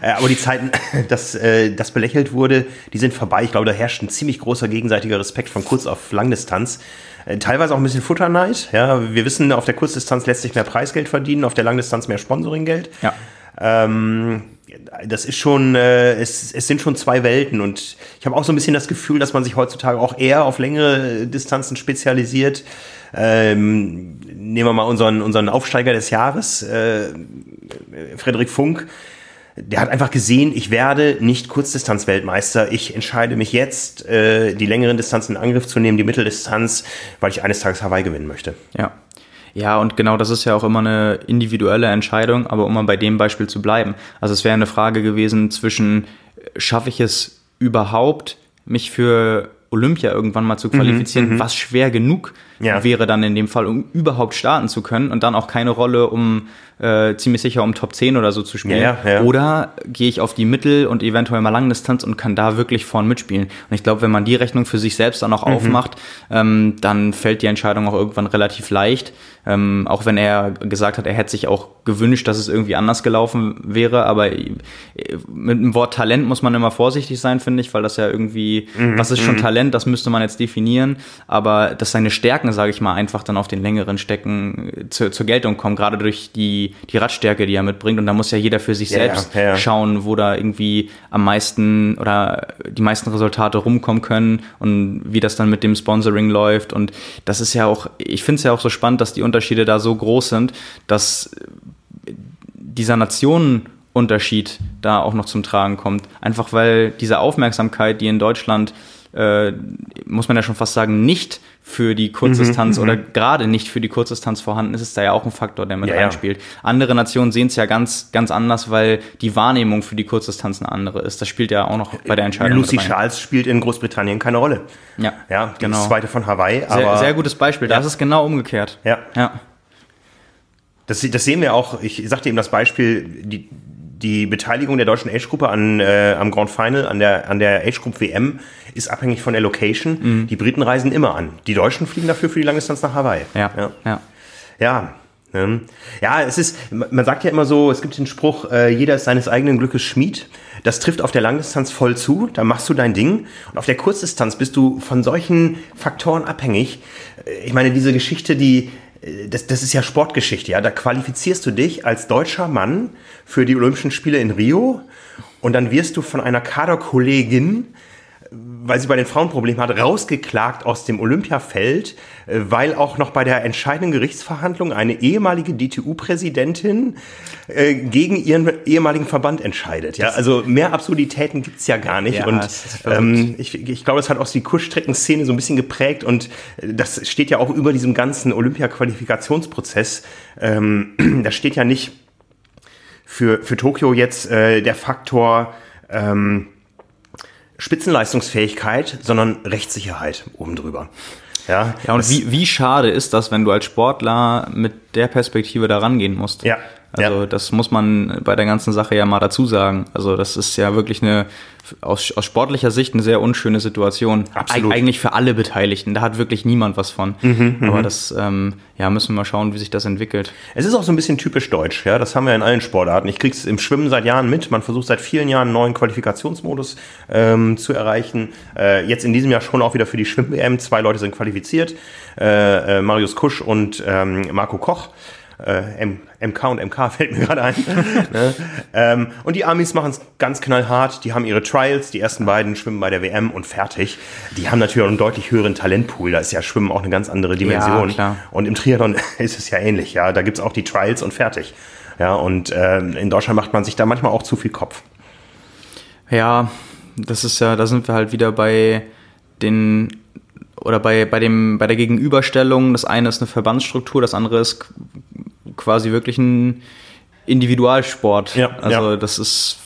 Äh, Aber die Zeiten, dass das belächelt wurde, die sind vorbei. Ich glaube, da herrscht ein ziemlich großer gegenseitiger Respekt von Kurz auf Langdistanz. Teilweise auch ein bisschen Futterneid. Ja, wir wissen, auf der Kurzdistanz lässt sich mehr Preisgeld verdienen, auf der Langdistanz mehr Sponsoringgeld. Ja. Ähm, das ist schon, äh, es, es sind schon zwei Welten und ich habe auch so ein bisschen das Gefühl, dass man sich heutzutage auch eher auf längere Distanzen spezialisiert. Ähm, nehmen wir mal unseren, unseren Aufsteiger des Jahres, äh, Frederik Funk. Der hat einfach gesehen, ich werde nicht Kurzdistanz-Weltmeister. Ich entscheide mich jetzt, äh, die längeren Distanzen in Angriff zu nehmen, die Mitteldistanz, weil ich eines Tages Hawaii gewinnen möchte. Ja. Ja, und genau das ist ja auch immer eine individuelle Entscheidung, aber um mal bei dem Beispiel zu bleiben. Also es wäre eine Frage gewesen zwischen, äh, schaffe ich es überhaupt, mich für Olympia irgendwann mal zu qualifizieren, was schwer genug Ja. wäre dann in dem Fall, um überhaupt starten zu können und dann auch keine Rolle, um äh, ziemlich sicher um Top 10 oder so zu spielen. Ja, ja. Oder gehe ich auf die Mittel- und eventuell mal Langdistanz und kann da wirklich vorn mitspielen. Und ich glaube, wenn man die Rechnung für sich selbst dann auch Mhm. aufmacht, ähm, dann fällt die Entscheidung auch irgendwann relativ leicht. Ähm, auch wenn er gesagt hat, er hätte sich auch gewünscht, dass es irgendwie anders gelaufen wäre. Aber äh, mit dem Wort Talent muss man immer vorsichtig sein, finde ich, weil das ja irgendwie, Mhm, was ist schon Talent, das müsste man jetzt definieren. Aber dass seine Stärken, sage ich mal, einfach dann auf den längeren Stecken äh, zu, zur Geltung kommen, gerade durch die, die Radstärke, die er mitbringt. Und da muss ja jeder für sich Ja, selbst ja, ja. schauen, wo da irgendwie am meisten oder die meisten Resultate rumkommen können und wie das dann mit dem Sponsoring läuft. Und das ist ja auch, ich finde es ja auch so spannend, dass die Unterschiede da so groß sind, dass dieser Nationenunterschied da auch noch zum Tragen kommt. Einfach weil diese Aufmerksamkeit, die in Deutschland, äh, muss man ja schon fast sagen, nicht für die Kurzdistanz oder gerade nicht für die Kurzdistanz vorhanden ist, ist da ja auch ein Faktor, der mit Ja, ja. reinspielt. Andere Nationen sehen es ja ganz, ganz anders, weil die Wahrnehmung für die Kurzdistanz eine andere ist. Das spielt ja auch noch bei der Entscheidung Lucy. Charles spielt in Großbritannien keine Rolle. Ja, Ja, genau. ist zweite von Hawaii, aber Sehr, sehr gutes Beispiel. Da ist es genau umgekehrt. Ja. Ja. Das, das sehen wir auch, ich sagte eben das Beispiel, die, die Beteiligung der deutschen Age-Gruppe an, äh, am Grand Final, an der, an der Age-Group WM, ist abhängig von der Location. Mhm. Die Briten reisen immer an. Die Deutschen fliegen dafür für die Langdistanz nach Hawaii. Ja, ja. ja. ja. Ne? Ja, es ist, man sagt ja immer so, es gibt den Spruch, äh, jeder ist seines eigenen Glückes Schmied. Das trifft auf der Langdistanz voll zu, da machst du dein Ding. Und auf der Kurzdistanz bist du von solchen Faktoren abhängig. Äh, ich meine, diese Geschichte, die, das, das ist ja Sportgeschichte, ja. Da qualifizierst du dich als deutscher Mann für die Olympischen Spiele in Rio und dann wirst du von einer Kaderkollegin weil sie bei den Frauen Probleme hat, rausgeklagt aus dem Olympiafeld, äh, weil auch noch bei der entscheidenden Gerichtsverhandlung eine ehemalige DTU-Präsidentin äh, gegen ihren ehemaligen Verband entscheidet. Ja, also mehr Absurditäten gibt's ja gar nicht. Ja, und ähm, ich, ich glaube, das hat auch die Kurzstreckenszene so ein bisschen geprägt und äh, das steht ja auch über diesem ganzen Olympia-Qualifikationsprozess. Ähm, da steht ja nicht für, für Tokio jetzt äh, der Faktor, ähm, Spitzenleistungsfähigkeit, sondern Rechtssicherheit oben drüber. Ja, ja und wie, wie schade ist das, wenn du als Sportler mit der Perspektive da rangehen musst? Ja. Also ja. das muss man bei der ganzen Sache ja mal dazu sagen. Also das ist ja wirklich eine aus, aus sportlicher Sicht eine sehr unschöne Situation. Absolut. Eig eigentlich für alle Beteiligten. Da hat wirklich niemand was von. Mhm, mhm, Aber das, ähm, ja, müssen wir mal schauen, wie sich das entwickelt. Es ist auch so ein bisschen typisch deutsch, ja. Das haben wir in allen Sportarten. Ich krieg's im Schwimmen seit Jahren mit. Man versucht seit vielen Jahren einen neuen Qualifikationsmodus ähm, zu erreichen. Äh, jetzt in diesem Jahr schon auch wieder für die Schwimm-WM. Zwei Leute sind qualifiziert. Äh, äh, Marius Kusch und ähm, Marco Koch äh, MK und MK fällt mir gerade ein. ne? ähm, und die Amis machen es ganz knallhart. Die haben ihre Trials, die ersten beiden schwimmen bei der WM und fertig. Die haben natürlich auch einen deutlich höheren Talentpool. Da ist ja Schwimmen auch eine ganz andere Dimension. Ja, und im Triathlon ist es ja ähnlich. Ja, da gibt's auch die Trials und fertig. Ja, und äh, in Deutschland macht man sich da manchmal auch zu viel Kopf. Ja, das ist ja, da sind wir halt wieder bei den oder bei, bei, dem, bei der Gegenüberstellung, das eine ist eine Verbandsstruktur, das andere ist quasi wirklich ein Individualsport. Ja, also ja. das ist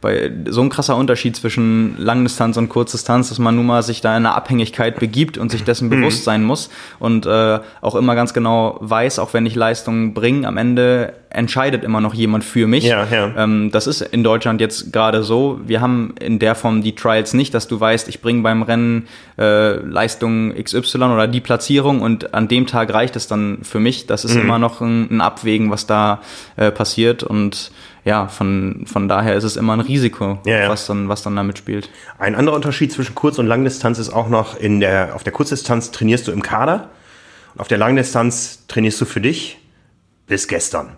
bei so ein krasser Unterschied zwischen Langdistanz und Kurzdistanz, dass man nun mal sich da in eine Abhängigkeit begibt und sich dessen mhm. bewusst sein muss und äh, auch immer ganz genau weiß, auch wenn ich Leistungen bringe, am Ende entscheidet immer noch jemand für mich. Ja, ja. Ähm, das ist in Deutschland jetzt gerade so. Wir haben in der Form die Trials nicht, dass du weißt, ich bringe beim Rennen äh, Leistung XY oder die Platzierung und an dem Tag reicht es dann für mich. Das ist mhm. immer noch ein, ein Abwägen, was da äh, passiert und ja, von, von daher ist es immer ein Risiko, ja, ja. Was, dann, was dann damit spielt. Ein anderer Unterschied zwischen Kurz- und Langdistanz ist auch noch, in der, auf der Kurzdistanz trainierst du im Kader und auf der Langdistanz trainierst du für dich bis gestern.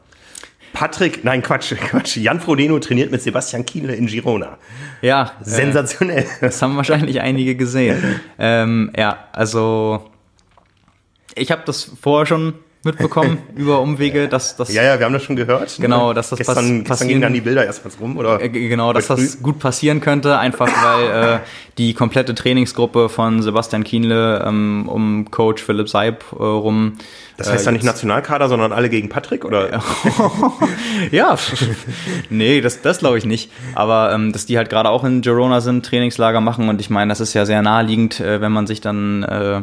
Patrick, nein, Quatsch, Quatsch. Jan Frodeno trainiert mit Sebastian Kienle in Girona. Ja. Sensationell. Äh, das haben wahrscheinlich einige gesehen. ähm, ja, also ich habe das vorher schon mitbekommen über Umwege, dass das. Ja, ja, wir haben das schon gehört. Genau, dass das gestern, gestern gingen dann die Bilder erstmals rum, oder? Äh, genau, dass früh? das gut passieren könnte, einfach weil äh, die komplette Trainingsgruppe von Sebastian Kienle ähm, um Coach Philipp Seib äh, rum. Das heißt äh, ja nicht Nationalkader, sondern alle gegen Patrick, oder? ja, nee, das, das glaube ich nicht. Aber ähm, dass die halt gerade auch in Girona sind, Trainingslager machen und ich meine, das ist ja sehr naheliegend, äh, wenn man sich dann äh,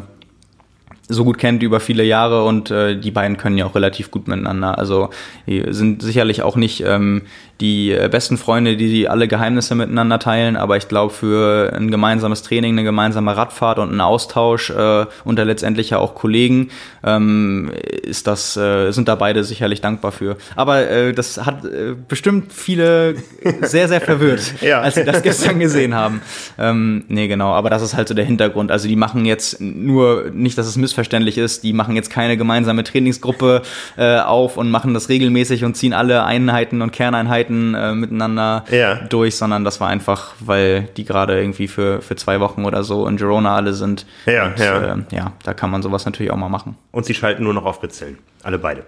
so gut kennt über viele Jahre und äh, die beiden können ja auch relativ gut miteinander. Also die sind sicherlich auch nicht ähm, die äh, besten Freunde, die, die alle Geheimnisse miteinander teilen, aber ich glaube für ein gemeinsames Training, eine gemeinsame Radfahrt und einen Austausch äh, unter letztendlich ja auch Kollegen ähm, ist das äh, sind da beide sicherlich dankbar für. Aber äh, das hat äh, bestimmt viele sehr sehr verwirrt, ja. als sie das gestern gesehen haben. Ähm, nee genau, aber das ist halt so der Hintergrund. Also die machen jetzt nur nicht, dass es missverständlich ist, die machen jetzt keine gemeinsame Trainingsgruppe äh, auf und machen das regelmäßig und ziehen alle Einheiten und Kerneinheiten Einheiten äh, miteinander ja. durch, sondern das war einfach, weil die gerade irgendwie für, für zwei Wochen oder so in Girona alle sind. Ja, und, ja. Äh, ja, da kann man sowas natürlich auch mal machen. Und sie schalten nur noch auf Ritzeln. Alle beide.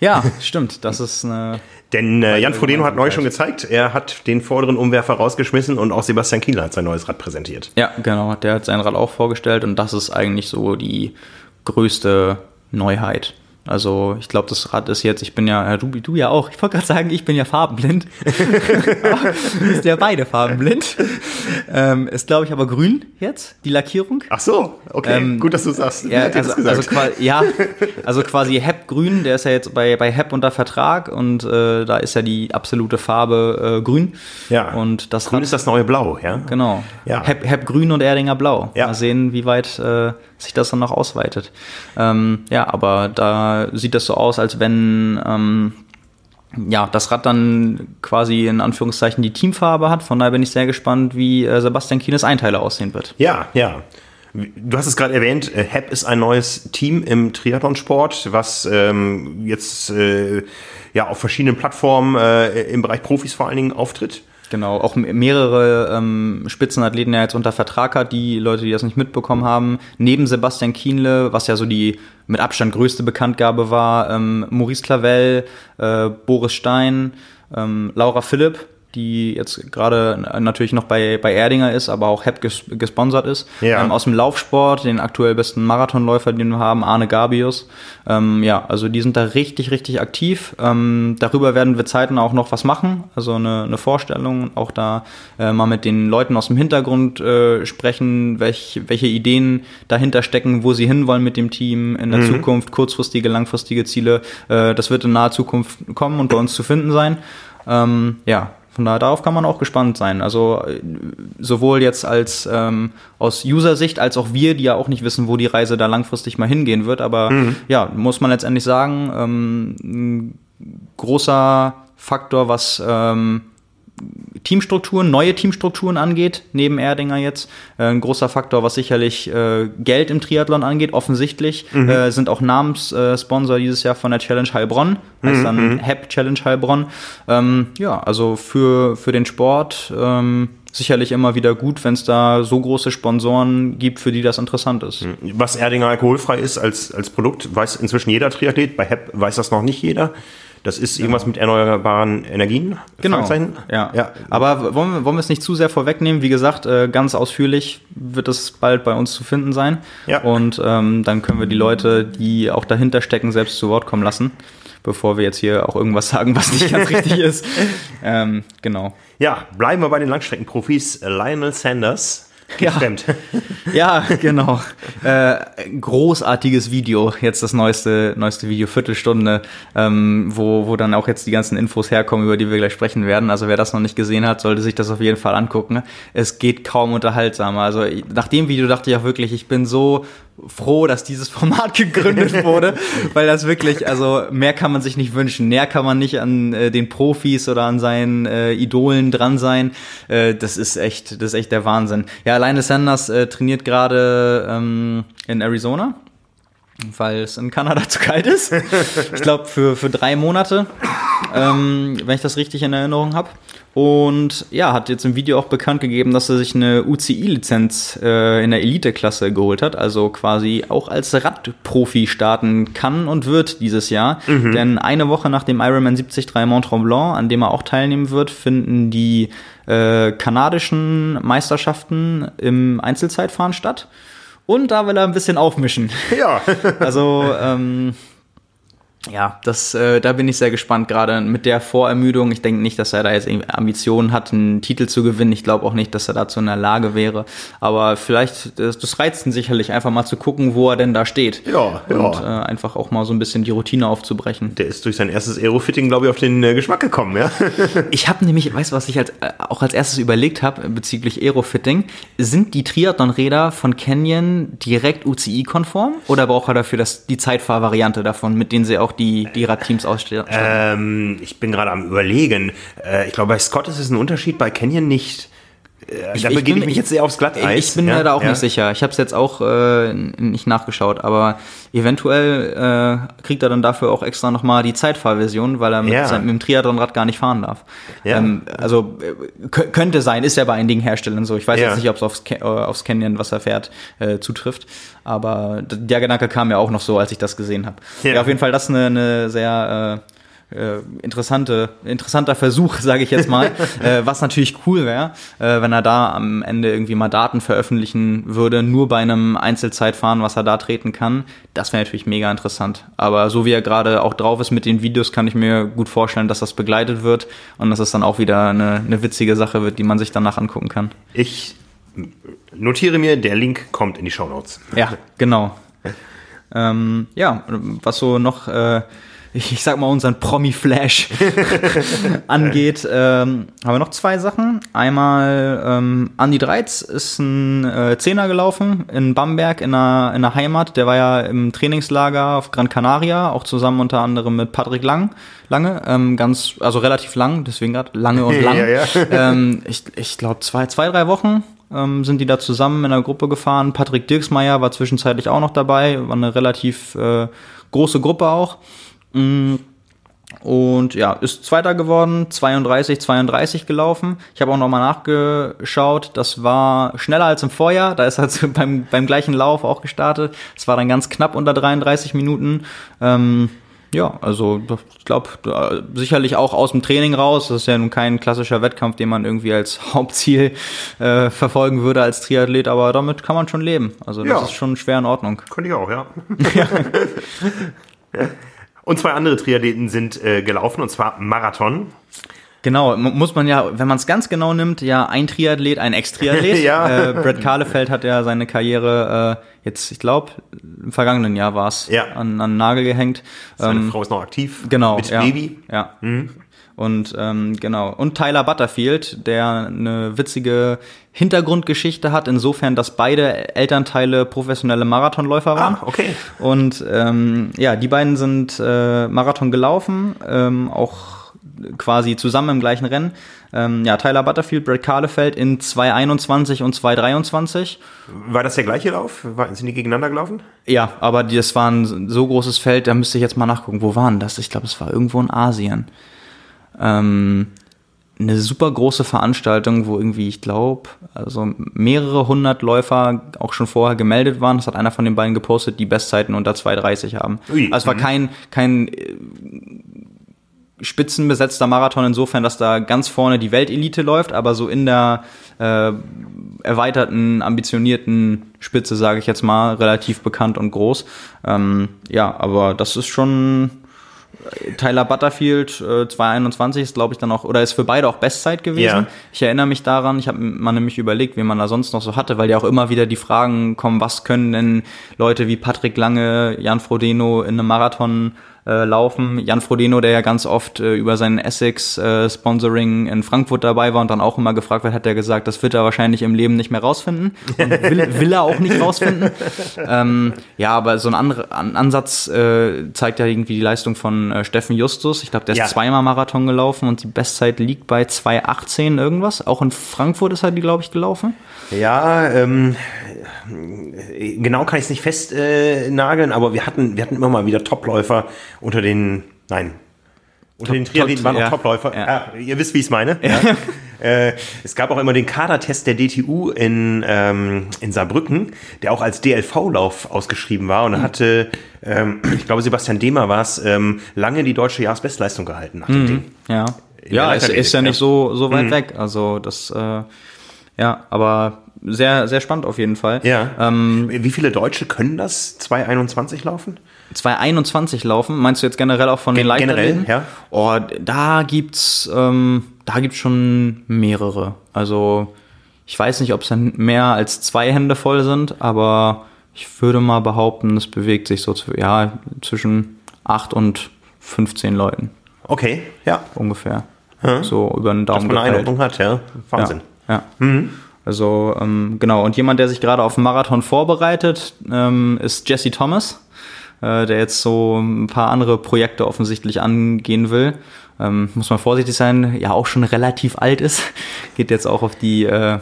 Ja, stimmt. Das ist eine. Denn äh, Jan Frodeno hat neu schon gezeigt, er hat den vorderen Umwerfer rausgeschmissen und auch Sebastian Kieler hat sein neues Rad präsentiert. Ja, genau. Der hat sein Rad auch vorgestellt und das ist eigentlich so die größte Neuheit Also ich glaube, das Rad ist jetzt, ich bin ja, du, du ja auch, ich wollte gerade sagen, ich bin ja farbenblind. ist ja beide farbenblind. Ähm, ist, glaube ich, aber grün jetzt, die Lackierung. Ach so, okay, ähm, gut, dass du sagst. Ja, also, also, quasi, ja, also quasi Hep grün, der ist ja jetzt bei, bei Hep unter Vertrag und äh, da ist ja die absolute Farbe äh, grün. Ja, und das grün Rad, ist das neue Blau, ja? Genau. Ja. Hep, Hep grün und Erdinger blau. Ja. Mal sehen, wie weit äh, sich das dann noch ausweitet. Ähm, ja, aber da sieht das so aus, als wenn ähm, ja, das Rad dann quasi in Anführungszeichen die Teamfarbe hat. Von daher bin ich sehr gespannt, wie äh, Sebastian Kienes Einteiler aussehen wird. Ja, ja. Du hast es gerade erwähnt, äh, HEP ist ein neues Team im Triathlonsport, was ähm, jetzt äh, ja auf verschiedenen Plattformen äh, im Bereich Profis vor allen Dingen auftritt. Genau, auch mehrere ähm, Spitzenathleten ja jetzt unter Vertrag hat, die Leute, die das nicht mitbekommen haben. Neben Sebastian Kienle, was ja so die mit Abstand größte Bekanntgabe war, ähm, Maurice Clavel, äh, Boris Stein, ähm, Laura Philipp, die jetzt gerade natürlich noch bei, bei Erdinger ist, aber auch HEP ges gesponsert ist. Ja. Ähm, aus dem Laufsport, den aktuell besten Marathonläufer, den wir haben, Arne Gabius. Ähm, ja, also die sind da richtig, richtig aktiv. Ähm, darüber werden wir Zeiten auch noch was machen, also eine, eine Vorstellung, auch da äh, mal mit den Leuten aus dem Hintergrund äh, sprechen, welch, welche Ideen dahinter stecken, wo sie hinwollen mit dem Team in der Mhm. Zukunft, kurzfristige, langfristige Ziele. Äh, das wird in naher Zukunft kommen und bei uns zu finden sein. Ähm, ja, von daher darauf kann man auch gespannt sein. Also äh, sowohl jetzt als ähm, aus User-Sicht als auch wir, die ja auch nicht wissen, wo die Reise da langfristig mal hingehen wird. Aber ja, muss man letztendlich sagen, ähm, ein großer Faktor, was ähm, Teamstrukturen, neue Teamstrukturen angeht, neben Erdinger jetzt. Äh, ein großer Faktor, was sicherlich äh, Geld im Triathlon angeht, offensichtlich. Äh, sind auch Namenssponsor dieses Jahr von der Challenge Heilbronn, heißt dann HEP Challenge Heilbronn. Ähm, ja, also für, für den Sport ähm, sicherlich immer wieder gut, wenn es da so große Sponsoren gibt, für die das interessant ist. Was Erdinger alkoholfrei ist als, als Produkt, weiß inzwischen jeder Triathlet. Bei HEP weiß das noch nicht jeder. Das ist irgendwas mit erneuerbaren Energien? Genau. Ja. ja. Aber wollen wir, wollen wir es nicht zu sehr vorwegnehmen? Wie gesagt, äh, ganz ausführlich wird es bald bei uns zu finden sein. Ja. Und ähm, dann können wir die Leute, die auch dahinter stecken, selbst zu Wort kommen lassen, bevor wir jetzt hier auch irgendwas sagen, was nicht ganz richtig ist. Ähm, genau. Ja, bleiben wir bei den Langstreckenprofis. Lionel Sanders. Ja. Fremd. Ja, genau. Äh, großartiges Video, jetzt das neueste, neueste Video, Viertelstunde, ähm, wo, wo dann auch jetzt die ganzen Infos herkommen, über die wir gleich sprechen werden. Also wer das noch nicht gesehen hat, sollte sich das auf jeden Fall angucken. Es geht kaum unterhaltsamer. Also nach dem Video dachte ich auch wirklich, ich bin so froh, dass dieses Format gegründet wurde, weil das wirklich, also mehr kann man sich nicht wünschen. Näher kann man nicht an äh, den Profis oder an seinen äh, Idolen dran sein. Äh, das ist echt, das ist echt der Wahnsinn. Ja, alleine Sanders äh, trainiert gerade ähm, in Arizona weil es in Kanada zu kalt ist. Ich glaube für, für drei Monate, ähm, wenn ich das richtig in Erinnerung habe. Und ja, hat jetzt im Video auch bekannt gegeben, dass er sich eine UCI-Lizenz äh, in der Elite-Klasse geholt hat, also quasi auch als Radprofi starten kann und wird dieses Jahr. Denn eine Woche nach dem Ironman 73 Mont Tremblant, an dem er auch teilnehmen wird, finden die äh, kanadischen Meisterschaften im Einzelzeitfahren statt. Und da will er ein bisschen aufmischen. Ja. Also, ähm, ja, das, äh, da bin ich sehr gespannt, gerade mit der Vorermüdung. Ich denke nicht, dass er da jetzt Ambitionen hat, einen Titel zu gewinnen. Ich glaube auch nicht, dass er dazu in der Lage wäre. Aber vielleicht, das, das reizt ihn sicherlich, einfach mal zu gucken, wo er denn da steht. Ja, ja. Und äh, einfach auch mal so ein bisschen die Routine aufzubrechen. Der ist durch sein erstes Aerofitting, glaube ich, auf den äh, Geschmack gekommen, ja? Ich habe nämlich, weißt du, was ich als, äh, auch als erstes überlegt habe bezüglich Aerofitting? Sind die Triathlon-Räder von Canyon direkt UCI-konform oder braucht er dafür das, die Zeitfahrvariante davon, mit denen sie auch die, die Radteams ausstatten? ähm, ich bin gerade am überlegen. Äh, ich glaube, bei Scott ist es ein Unterschied, bei Canyon nicht. Äh, da begebe ich mich jetzt sehr aufs Glatteis. Ich bin ja, mir da auch ja. nicht sicher. Ich habe es jetzt auch äh, nicht nachgeschaut, aber eventuell äh, kriegt er dann dafür auch extra nochmal die Zeitfahrversion, weil er mit, Ja. seinem, mit dem Triathlonrad gar nicht fahren darf. Ja. Ähm, also äh, kö- könnte sein, ist ja bei einigen Herstellern so. Ich weiß jetzt nicht, ob es aufs, äh, aufs Canyon, was er fährt, äh, zutrifft. Aber der Gedanke kam ja auch noch so, als ich das gesehen habe. Ja. Ja. auf jeden Fall das eine, eine sehr äh, interessante, interessanter Versuch, sage ich jetzt mal, äh, was natürlich cool wäre, äh, wenn er da am Ende irgendwie mal Daten veröffentlichen würde, nur bei einem Einzelzeitfahren, was er da treten kann. Das wäre natürlich mega interessant. Aber so wie er gerade auch drauf ist mit den Videos, kann ich mir gut vorstellen, dass das begleitet wird und dass es dann auch wieder eine, eine witzige Sache wird, die man sich danach angucken kann. Ich notiere mir, der Link kommt in die Show Notes. Ja, genau. ähm, ja, was so noch äh, ich sag mal, unseren Promi-Flash angeht, ähm, haben wir noch zwei Sachen. Einmal, ähm, Andy Dreiz ist ein äh, Zehner gelaufen in Bamberg in der, in der Heimat. Der war ja im Trainingslager auf Gran Canaria, auch zusammen unter anderem mit Patrick Lang, Lange, ähm, ganz, also relativ lang, deswegen gerade lange und lang. ja, ja. ähm, ich ich glaube, zwei, zwei, drei Wochen ähm, sind die da zusammen in einer Gruppe gefahren. Patrick Dirksmeier war zwischenzeitlich auch noch dabei, war eine relativ äh, große Gruppe auch. Mm, und ja, ist Zweiter geworden, 32, 32 gelaufen. Ich habe auch nochmal nachgeschaut, das war schneller als im Vorjahr. Da ist er also beim, beim gleichen Lauf auch gestartet. Es war dann ganz knapp unter 33 Minuten. Ähm, ja, also ich glaube, sicherlich auch aus dem Training raus. Das ist ja nun kein klassischer Wettkampf, den man irgendwie als Hauptziel äh, verfolgen würde als Triathlet, aber damit kann man schon leben. Also das ja. ist schon schwer in Ordnung. Könnte ich auch, ja. Und zwei andere Triathleten sind äh, gelaufen, und zwar Marathon. Genau, muss man ja, wenn man es ganz genau nimmt, ja ein Triathlet, ein Ex-Triathlet. ja. Äh, Brett Kahlefeld hat ja seine Karriere äh, jetzt, ich glaube, im vergangenen Jahr war es ja. an, an Nagel gehängt. Seine ähm, Frau ist noch aktiv. Genau. Mit ja, Baby. Ja. Mhm. Und ähm, genau. Und Tyler Butterfield, der eine witzige Hintergrundgeschichte hat, insofern, dass beide Elternteile professionelle Marathonläufer waren. Ah, okay. Und ähm, ja, die beiden sind äh, Marathon gelaufen, ähm, auch quasi zusammen im gleichen Rennen. Ähm, ja, Tyler Butterfield, Brett Kahlefeld in 2,21 und 2,23. War das der gleiche Lauf? sind die gegeneinander gelaufen? Ja, aber das war ein so großes Feld, da müsste ich jetzt mal nachgucken, wo waren das? Ich glaube, es war irgendwo in Asien ähm, eine super große Veranstaltung, wo irgendwie, ich glaube, also mehrere hundert Läufer auch schon vorher gemeldet waren. Das hat einer von den beiden gepostet, die Bestzeiten unter 2,30 haben. Ui, also es war mhm. kein, kein äh, spitzenbesetzter Marathon insofern, dass da ganz vorne die Weltelite läuft, aber so in der äh, erweiterten, ambitionierten Spitze, sage ich jetzt mal, relativ bekannt und groß. Ähm, ja, aber das ist schon Tyler Butterfield äh, 221 ist, glaube ich, dann auch, oder ist für beide auch Bestzeit gewesen. Ja. Ich erinnere mich daran, ich habe mir nämlich überlegt, wie man da sonst noch so hatte, weil ja auch immer wieder die Fragen kommen, was können denn Leute wie Patrick Lange, Jan Frodeno in einem Marathon äh, laufen. Jan Frodeno, der ja ganz oft äh, über seinen Essex-Sponsoring äh, in Frankfurt dabei war und dann auch immer gefragt wird, hat er gesagt, das wird er wahrscheinlich im Leben nicht mehr rausfinden. Und will, will er auch nicht rausfinden. ähm, ja, aber so ein anderer ein Ansatz äh, zeigt ja irgendwie die Leistung von äh, Steffen Justus. Ich glaube, der ist ja. zweimal Marathon gelaufen und die Bestzeit liegt bei 2,18 irgendwas. Auch in Frankfurt ist er die, glaube ich, gelaufen. Ja, ähm, genau kann ich es nicht festnageln, äh, aber wir hatten, wir hatten immer mal wieder Topläufer unter den, nein, unter Top, den Triathleten waren auch ja, Topläufer. Ja. Ah, ihr wisst, wie ich es meine. Ja. äh, es gab auch immer den Kadertest der DTU in, ähm, in Saarbrücken, der auch als DLV-Lauf ausgeschrieben war. Und da mhm. hatte, ähm, ich glaube, Sebastian Demer war es, ähm, lange die deutsche Jahresbestleistung gehalten nach dem mhm. Ding. Ja, ja es ist ja nicht so, so weit mhm. weg. Also das, äh, ja, aber sehr, sehr spannend auf jeden Fall. Ja. Ähm, Wie viele Deutsche können das 221 laufen? 221 laufen? Meinst du jetzt generell auch von den Gen Generell, ja. Oh, da gibt's, ähm, da gibt's schon mehrere. Also ich weiß nicht, ob es dann mehr als zwei Hände voll sind, aber ich würde mal behaupten, es bewegt sich so ja, zwischen 8 und 15 Leuten. Okay, ja. Ungefähr. Hm. So über den Daumen. Dass man eine Einordnung hat, ja. Wahnsinn. Ja. ja. Mhm. Also ähm, genau, und jemand, der sich gerade auf den Marathon vorbereitet, ähm, ist Jesse Thomas äh, der jetzt so ein paar andere Projekte offensichtlich angehen will. Ähm, muss man vorsichtig sein, ja auch schon relativ alt ist. Geht jetzt auch auf die, äh,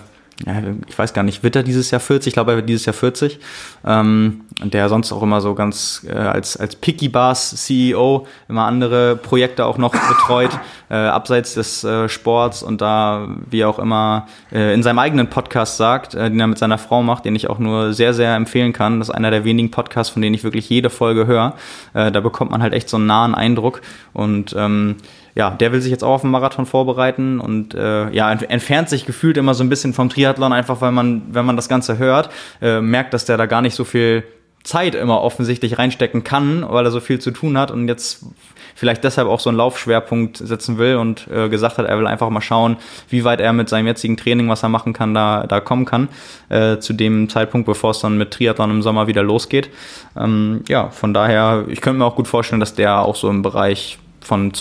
ja, ich weiß gar nicht, wird er dieses Jahr 40? Ich glaube, er wird dieses Jahr 40. Ähm, und der sonst auch immer so ganz äh, als, als Picky Bars CEO immer andere Projekte auch noch betreut, äh, abseits des äh, Sports und da, wie auch immer, äh, in seinem eigenen Podcast sagt, äh, den er mit seiner Frau macht, den ich auch nur sehr, sehr empfehlen kann. Das ist einer der wenigen Podcasts, von denen ich wirklich jede Folge höre. Äh, da bekommt man halt echt so einen nahen Eindruck und ähm, ja, der will sich jetzt auch auf den Marathon vorbereiten und äh, ja, entfernt sich gefühlt immer so ein bisschen vom Triathlon, einfach weil man, wenn man das Ganze hört, äh, merkt, dass der da gar nicht so viel Zeit immer offensichtlich reinstecken kann, weil er so viel zu tun hat und jetzt vielleicht deshalb auch so einen Laufschwerpunkt setzen will und äh, gesagt hat, er will einfach mal schauen, wie weit er mit seinem jetzigen Training, was er machen kann, da, da kommen kann, äh, zu dem Zeitpunkt, bevor es dann mit Triathlon im Sommer wieder losgeht. Ähm, ja, von daher, ich könnte mir auch gut vorstellen, dass der auch so im Bereich von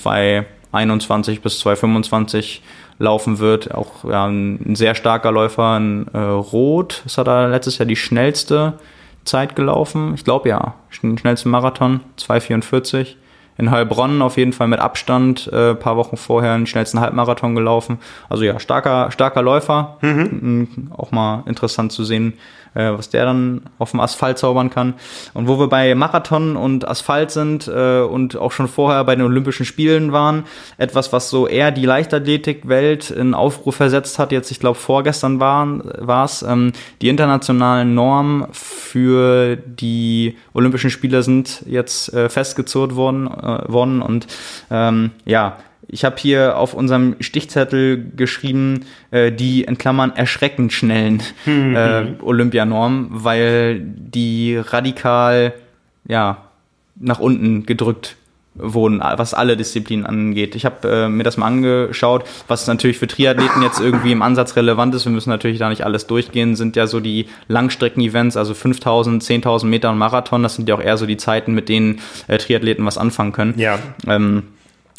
2,21 bis 2,25 laufen wird. Auch ja, ein, sehr starker Läufer, ein äh, Rot, das hat er letztes Jahr die schnellste Zeit gelaufen. Ich glaube ja, schnellsten Marathon, 2,44. In Heilbronn auf jeden Fall mit Abstand, äh, paar Wochen vorher den schnellsten Halbmarathon gelaufen. Also ja, starker, starker Läufer. Mhm. Auch mal interessant zu sehen, äh, was der dann auf dem Asphalt zaubern kann. Und wo wir bei Marathon und Asphalt sind äh, und auch schon vorher bei den Olympischen Spielen waren, etwas, was so eher die Leichtathletikwelt in Aufruhr versetzt hat, jetzt ich glaube vorgestern war es, ähm, die internationalen Normen für die Olympischen Spiele sind jetzt äh, festgezurrt worden, äh, worden und ähm, ja, ich habe hier auf unserem Stichzettel geschrieben, äh, die in Klammern erschreckend schnellen mhm. äh, Olympianormen, weil die radikal ja, nach unten gedrückt wurden, was alle Disziplinen angeht. Ich habe äh, mir das mal angeschaut, was natürlich für Triathleten jetzt irgendwie im Ansatz relevant ist. Wir müssen natürlich da nicht alles durchgehen, sind ja so die Langstrecken-Events, also 5000, 10.000 Meter und Marathon, das sind ja auch eher so die Zeiten, mit denen äh, Triathleten was anfangen können. Ja. Ähm,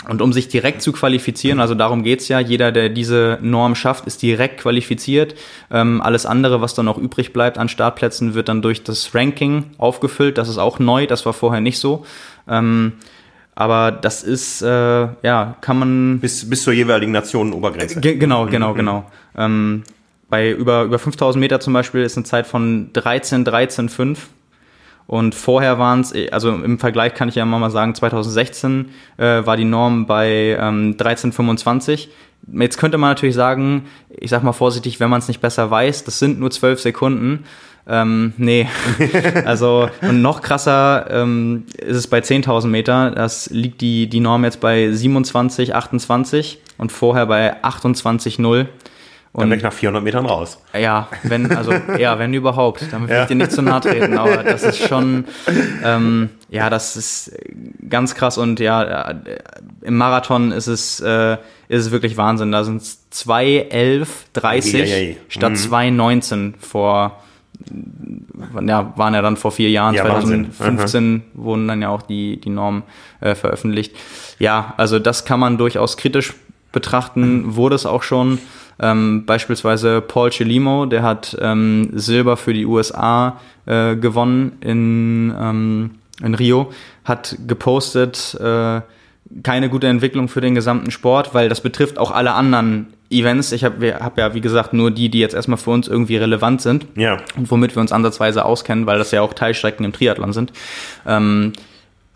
und um sich direkt zu qualifizieren, also darum geht's ja, jeder, der diese Norm schafft, ist direkt qualifiziert. Ähm, alles andere, was dann noch übrig bleibt an Startplätzen, wird dann durch das Ranking aufgefüllt. Das ist auch neu, das war vorher nicht so. Ähm, aber das ist, äh, ja, kann man. Bis, bis zur jeweiligen Nationenobergrenze. Genau, genau, mhm. genau. Ähm, bei über, über 5000 Meter zum Beispiel ist eine Zeit von 13, 13, 5. Und vorher waren es, also im Vergleich kann ich ja mal sagen, 2016 äh, war die Norm bei ähm, 13,25. Jetzt könnte man natürlich sagen, ich sag mal vorsichtig, wenn man es nicht besser weiß, das sind nur 12 Sekunden. Ähm, nee, also und noch krasser ähm, ist es bei 10.000 Meter. Das liegt die, die Norm jetzt bei 27, 28 und vorher bei 28,0. Und dann weg nach 400 Metern raus. Ja, wenn, also, ja, wenn überhaupt. Damit will ja. ich dir nicht zu nahe treten, aber das ist schon, ähm, ja, das ist ganz krass und ja, im Marathon ist es, äh, ist es wirklich Wahnsinn. Da sind es 2,11,30 ja, ja, statt mhm. 2,19 vor, ja, waren ja dann vor vier Jahren, ja, 2015 mhm. wurden dann ja auch die, die Normen äh, veröffentlicht. Ja, also das kann man durchaus kritisch betrachten, wurde es auch schon. Ähm, beispielsweise Paul Chelimo, der hat ähm, Silber für die USA äh, gewonnen in, ähm, in Rio, hat gepostet, äh, keine gute Entwicklung für den gesamten Sport, weil das betrifft auch alle anderen Events. Ich habe hab ja, wie gesagt, nur die, die jetzt erstmal für uns irgendwie relevant sind ja. und womit wir uns ansatzweise auskennen, weil das ja auch Teilstrecken im Triathlon sind. Ähm,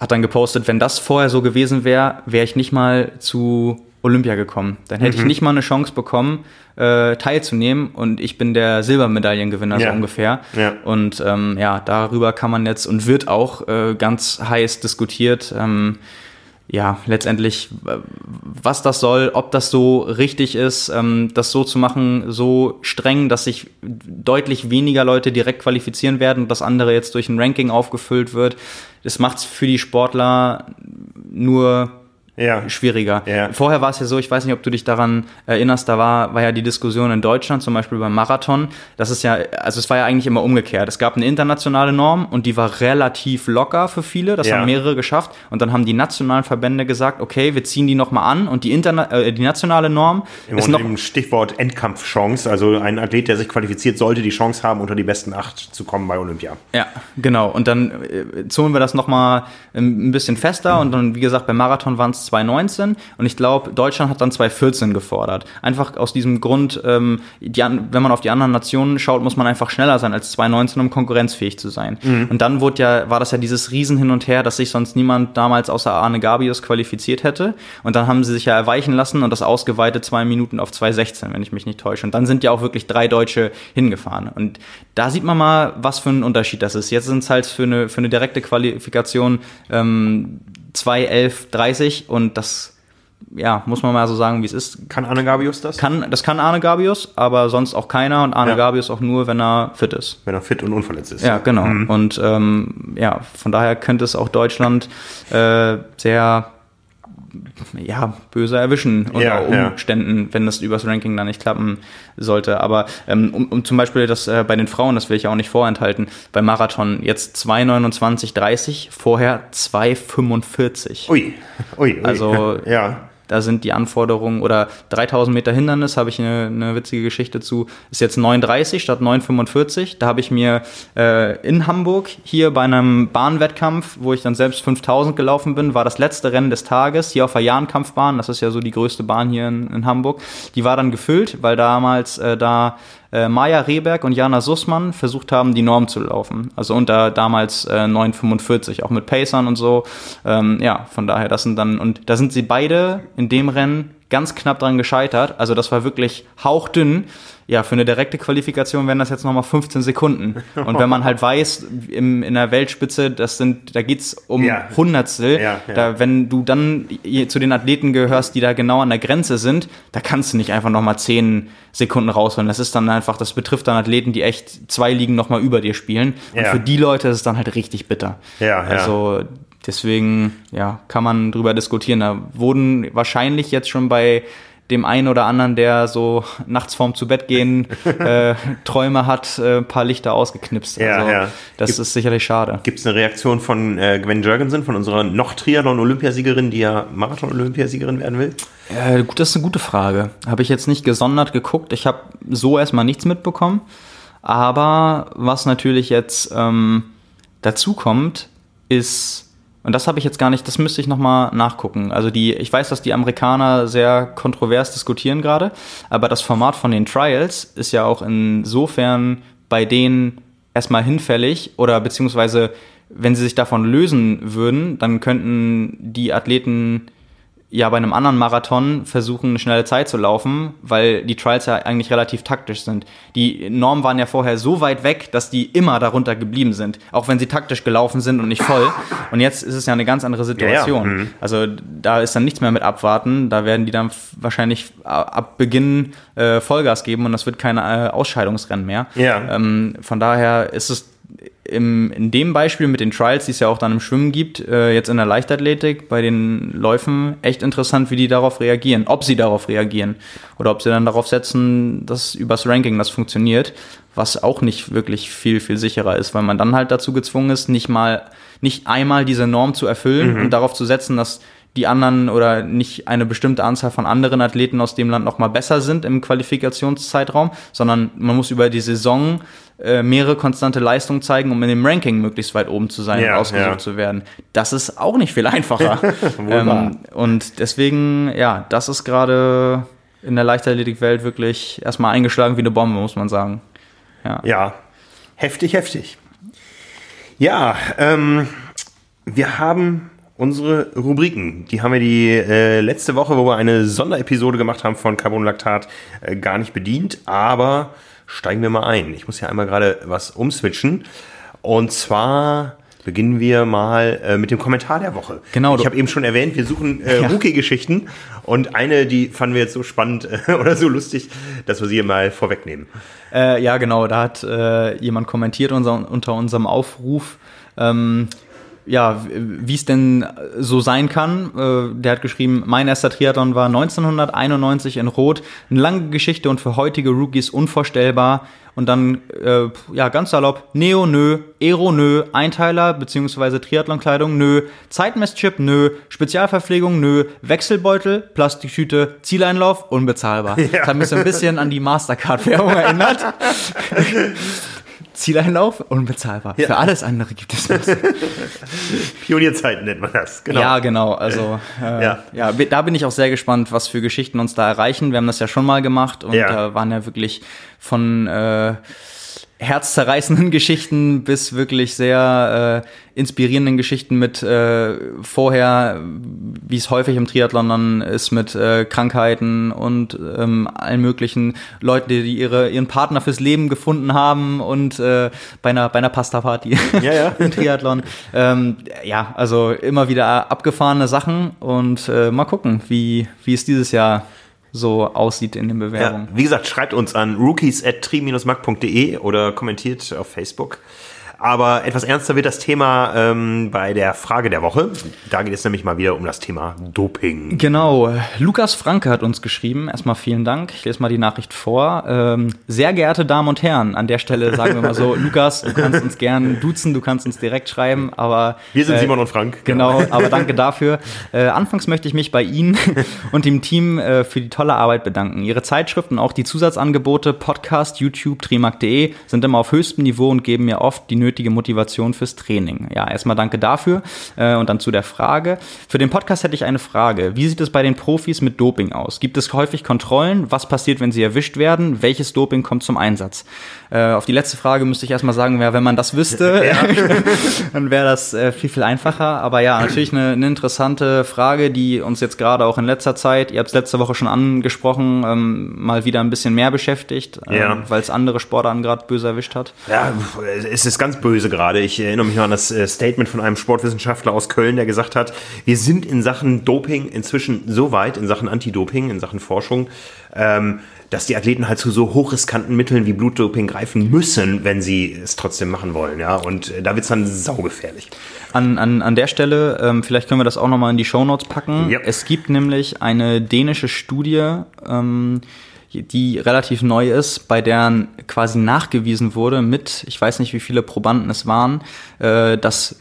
hat dann gepostet, wenn das vorher so gewesen wäre, wäre ich nicht mal zu Olympia gekommen. Dann hätte mhm. ich nicht mal eine Chance bekommen, äh, teilzunehmen und ich bin der Silbermedaillengewinner ja. so ungefähr. Ja. Und ähm, ja, darüber kann man jetzt und wird auch äh, ganz heiß diskutiert. Ähm, ja, letztendlich, was das soll, ob das so richtig ist, ähm, das so zu machen, so streng, dass sich deutlich weniger Leute direkt qualifizieren werden, das andere jetzt durch ein Ranking aufgefüllt wird. Das macht es für die Sportler nur ja. schwieriger. Ja. Vorher war es ja so, ich weiß nicht, ob du dich daran erinnerst, da war, war ja die Diskussion in Deutschland, zum Beispiel beim Marathon, das ist ja, also es war ja eigentlich immer umgekehrt. Es gab eine internationale Norm und die war relativ locker für viele, das ja. haben mehrere geschafft und dann haben die nationalen Verbände gesagt, okay, wir ziehen die nochmal an und die, Interna äh, die nationale Norm Im ist noch... Stichwort Endkampfchance, also ein Athlet, der sich qualifiziert, sollte die Chance haben, unter die besten acht zu kommen bei Olympia. Ja, genau. Und dann äh, zogen wir das nochmal ein bisschen fester und dann, wie gesagt, beim Marathon waren es es 2019 und ich glaube, Deutschland hat dann 2014 gefordert. Einfach aus diesem Grund, ähm, die, wenn man auf die anderen Nationen schaut, muss man einfach schneller sein als 2019, um konkurrenzfähig zu sein. Mhm. Und dann wurde ja, war das ja dieses Riesen hin und her, dass sich sonst niemand damals außer Arne Gabius qualifiziert hätte. Und dann haben sie sich ja erweichen lassen und das ausgeweitet zwei Minuten auf 2,16, wenn ich mich nicht täusche. Und dann sind ja auch wirklich drei Deutsche hingefahren. Und da sieht man mal, was für ein Unterschied das ist. Jetzt sind es halt für eine, für eine direkte Qualifikation ähm, 2, 11, 30 und das ja, muss man mal so sagen, wie es ist. Kann Arne Gabius das? Kann, das kann Arne Gabius, aber sonst auch keiner und Arne ja. Gabius auch nur, wenn er fit ist. Wenn er fit und unverletzt ist. Ja, genau. Mhm. Und ähm, ja, von daher könnte es auch Deutschland äh, sehr ja, böse erwischen unter ja, Umständen, ja. wenn das übers Ranking dann nicht klappen sollte. Aber ähm, um, um zum Beispiel das äh, bei den Frauen, das will ich auch nicht vorenthalten, beim Marathon jetzt 2,29,30, vorher 2,45. Ui, ui, ui. Also ja. Da sind die Anforderungen oder 3000 Meter Hindernis, habe ich eine, eine, witzige Geschichte zu, ist jetzt 9,30 statt 9,45. Da habe ich mir äh, in Hamburg hier bei einem Bahnwettkampf, wo ich dann selbst 5000 gelaufen bin, war das letzte Rennen des Tages hier auf der Jahnkampfbahn. Das ist ja so die größte Bahn hier in, in Hamburg. Die war dann gefüllt, weil damals äh, da äh, Maja Rehberg und Jana Sussmann versucht haben, die Norm zu laufen. Also unter damals äh, 9,45, auch mit Pacern und so. Ähm, ja, von daher, das sind dann, und da sind sie beide in dem Rennen ganz knapp dran gescheitert. Also das war wirklich hauchdünn ja, für eine direkte Qualifikation wären das jetzt nochmal 15 Sekunden. Und wenn man halt weiß, im, in der Weltspitze, das sind, da geht's um ja. Hundertstel, ja, ja. Da, wenn du dann zu den Athleten gehörst, die da genau an der Grenze sind, da kannst du nicht einfach nochmal 10 Sekunden rausholen. Das ist dann einfach, das betrifft dann Athleten, die echt zwei Ligen nochmal über dir spielen. Und für die Leute ist es dann halt richtig bitter. Ja, also deswegen, ja, kann man drüber diskutieren. Da wurden wahrscheinlich jetzt schon bei dem einen oder anderen, der so nachts vorm zu Bett gehen äh, Träume hat, äh, ein paar Lichter ausgeknipst. Ja, also, ja. Das Gibt, ist sicherlich schade. Gibt es eine Reaktion von äh, Gwen Jurgensen, von unserer noch Triathlon-Olympiasiegerin, die ja Marathon-Olympiasiegerin werden will? Äh, gut, das ist eine gute Frage. Habe ich jetzt nicht gesondert geguckt. Ich habe so erstmal nichts mitbekommen. Aber was natürlich jetzt ähm, dazu kommt, ist und das habe ich jetzt gar nicht, das müsste ich nochmal nachgucken. Also die, ich weiß, dass die Amerikaner sehr kontrovers diskutieren gerade, aber das Format von den Trials ist ja auch insofern bei denen erstmal hinfällig oder beziehungsweise wenn sie sich davon lösen würden, dann könnten die Athleten ja bei einem anderen Marathon versuchen, eine schnelle Zeit zu laufen, weil die Trials ja eigentlich relativ taktisch sind. Die Normen waren ja vorher so weit weg, dass die immer darunter geblieben sind, auch wenn sie taktisch gelaufen sind und nicht voll. Und jetzt ist es ja eine ganz andere Situation. Ja, ja. Mhm. Also da ist dann nichts mehr mit abwarten. Da werden die dann wahrscheinlich ab Beginn äh, Vollgas geben und das wird keine äh, Ausscheidungsrennen mehr. Ja. Ähm, von daher ist es im, in dem Beispiel mit den Trials, die es ja auch dann im Schwimmen gibt, äh, jetzt in der Leichtathletik, bei den Läufen, echt interessant, wie die darauf reagieren. Ob sie darauf reagieren. Oder ob sie dann darauf setzen, dass übers Ranking das funktioniert. Was auch nicht wirklich viel, viel sicherer ist, weil man dann halt dazu gezwungen ist, nicht mal, nicht einmal diese Norm zu erfüllen mhm. und darauf zu setzen, dass die anderen oder nicht eine bestimmte Anzahl von anderen Athleten aus dem Land noch mal besser sind im Qualifikationszeitraum, sondern man muss über die Saison äh, mehrere konstante Leistungen zeigen, um in dem Ranking möglichst weit oben zu sein ja, und ausgesucht ja. zu werden. Das ist auch nicht viel einfacher. ähm, und deswegen, ja, das ist gerade in der Leichtathletikwelt wirklich erstmal eingeschlagen wie eine Bombe, muss man sagen. Ja, ja. heftig, heftig. Ja, ähm, wir haben unsere Rubriken. Die haben wir die äh, letzte Woche, wo wir eine Sonderepisode gemacht haben von Carbonlactat, äh, gar nicht bedient, aber steigen wir mal ein. Ich muss ja einmal gerade was umswitchen. Und zwar beginnen wir mal äh, mit dem Kommentar der Woche. Genau. Ich habe eben schon erwähnt, wir suchen äh, ja. Rookie-Geschichten und eine, die fanden wir jetzt so spannend äh, oder so lustig, dass wir sie mal vorwegnehmen. Äh, ja, genau. Da hat äh, jemand kommentiert unser, unter unserem Aufruf. Ähm, ja, wie es denn so sein kann. Äh, der hat geschrieben, mein erster Triathlon war 1991 in Rot. Eine lange Geschichte und für heutige Rookies unvorstellbar. Und dann, äh, ja, ganz salopp, Neo, nö, Aero, nö, Einteiler bzw. Triathlonkleidung, nö, Zeitmesschip, nö, Spezialverpflegung, nö, Wechselbeutel, Plastiktüte, Zieleinlauf, unbezahlbar. Ja. Das hat mich so ein bisschen an die Mastercard-Werbung erinnert. Zieleinlauf, unbezahlbar. Ja. Für alles andere gibt es was. Pionierzeiten nennt man das. Genau. Ja, genau. Also äh, Ja. ja. da bin ich auch sehr gespannt, was für Geschichten uns da erreichen. Wir haben das ja schon mal gemacht und Ja. da waren ja wirklich von äh, herzzerreißenden Geschichten bis wirklich sehr äh, inspirierenden Geschichten mit äh, vorher, wie es häufig im Triathlon dann ist, mit äh, Krankheiten und ähm, allen möglichen Leuten, die, die ihre, ihren Partner fürs Leben gefunden haben und äh, bei einer, bei einer Pasta-Party Ja, ja. im Triathlon. Ähm, ja, also immer wieder abgefahrene Sachen und äh, mal gucken, wie, wie es dieses Jahr so aussieht in den Ja, Bewerbungen. wie gesagt, schreibt uns an rookies at tri-mac.de oder kommentiert auf Facebook. Aber etwas ernster wird das Thema ähm, bei der Frage der Woche. Da geht es nämlich mal wieder um das Thema Doping. Genau, Lukas Franke hat uns geschrieben. Erstmal vielen Dank. Ich lese mal die Nachricht vor. Ähm, sehr geehrte Damen und Herren, an der Stelle sagen wir mal so, Lukas, du kannst uns gern duzen, du kannst uns direkt schreiben, aber Wir sind äh, Simon und Frank. Genau, aber danke dafür. Äh, anfangs möchte ich mich bei Ihnen und dem Team äh, für die tolle Arbeit bedanken. Ihre Zeitschriften, auch die Zusatzangebote, Podcast, YouTube, trimark.de sind immer auf höchstem Niveau und geben mir oft die nötige Motivation fürs Training. Ja, erstmal danke dafür äh, und dann zu der Frage. Für den Podcast hätte ich eine Frage. Wie sieht es bei den Profis mit Doping aus? Gibt es häufig Kontrollen? Was passiert, wenn sie erwischt werden? Welches Doping kommt zum Einsatz? Äh, auf die letzte Frage müsste ich erstmal sagen, ja, wenn man das wüsste, dann wäre das äh, viel, viel einfacher. Aber ja, natürlich eine, eine interessante Frage, die uns jetzt gerade auch in letzter Zeit, ihr habt es letzte Woche schon angesprochen, ähm, mal wieder ein bisschen mehr beschäftigt, ähm, Ja. weil es andere Sportarten gerade böse erwischt hat. Ja, es ist ganz böse gerade. Ich erinnere mich noch an das äh, Statement von einem Sportwissenschaftler aus Köln, der gesagt hat, wir sind in Sachen Doping inzwischen so weit, in Sachen Anti-Doping, in Sachen Forschung, ähm, dass die Athleten halt zu so hochriskanten Mitteln wie Blutdoping greifen müssen, wenn sie es trotzdem machen wollen. Ja, und äh, da wird's dann saugefährlich. An, an, an der Stelle, ähm, vielleicht können wir das auch nochmal in die Shownotes packen. Ja. Es gibt nämlich eine dänische Studie, ähm, die relativ neu ist, bei der quasi nachgewiesen wurde mit, ich weiß nicht, wie viele Probanden es waren, äh, dass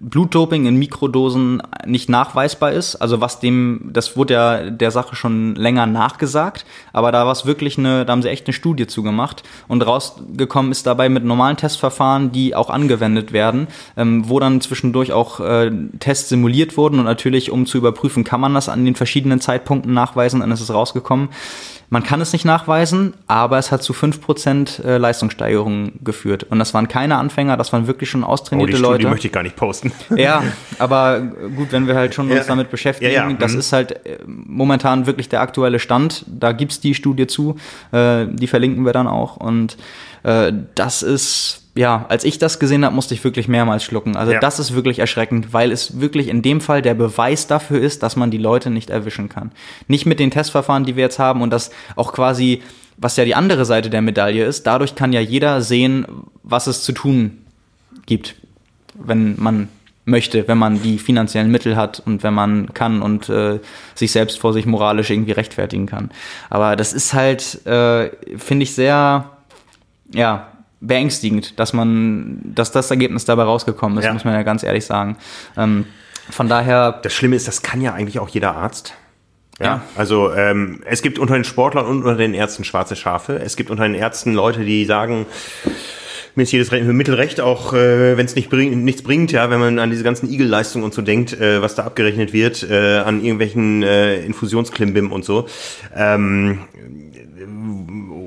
Blutdoping in Mikrodosen nicht nachweisbar ist. Also was dem, das wurde ja der Sache schon länger nachgesagt, aber da war es wirklich eine, da haben sie echt eine Studie zugemacht und rausgekommen ist dabei mit normalen Testverfahren, die auch angewendet werden, ähm, wo dann zwischendurch auch äh, Tests simuliert wurden und natürlich, um zu überprüfen, kann man das an den verschiedenen Zeitpunkten nachweisen, dann ist es rausgekommen. Man kann es nicht nachweisen, aber es hat zu 5% äh, Leistungssteigerung geführt. Und das waren keine Anfänger, das waren wirklich schon Oh, austrainierte die Studie Leute. möchte ich gar nicht posten. Ja, aber gut, wenn wir halt schon uns Ja. damit beschäftigen, Ja, ja, das mhm. ist halt äh, momentan wirklich der aktuelle Stand. Da gibt's die Studie zu, äh, die verlinken wir dann auch. Und äh, das ist, ja, als ich das gesehen habe, musste ich wirklich mehrmals schlucken. Also Ja. das ist wirklich erschreckend, weil es wirklich in dem Fall der Beweis dafür ist, dass man die Leute nicht erwischen kann. Nicht mit den Testverfahren, die wir jetzt haben und das auch quasi, was ja die andere Seite der Medaille ist, dadurch kann ja jeder sehen, was es zu tun gibt wenn man möchte, wenn man die finanziellen Mittel hat und wenn man kann und äh, sich selbst vor sich moralisch irgendwie rechtfertigen kann. Aber das ist halt, äh, finde ich, sehr, ja, beängstigend, dass man, dass das Ergebnis dabei rausgekommen ist, Ja. muss man ja ganz ehrlich sagen. Ähm, von daher, Das Schlimme ist, das kann ja eigentlich auch jeder Arzt. Ja, Ja. also ähm, es gibt unter den Sportlern und unter den Ärzten schwarze Schafe. Es gibt unter den Ärzten Leute, die sagen, mir ist jedes Re Mittel recht, auch äh, wenn es nicht bring, nichts bringt, ja, wenn man an diese ganzen Igel-Leistungen und so denkt, äh, was da abgerechnet wird, äh, an irgendwelchen äh, Infusionsklimbim und so, ähm,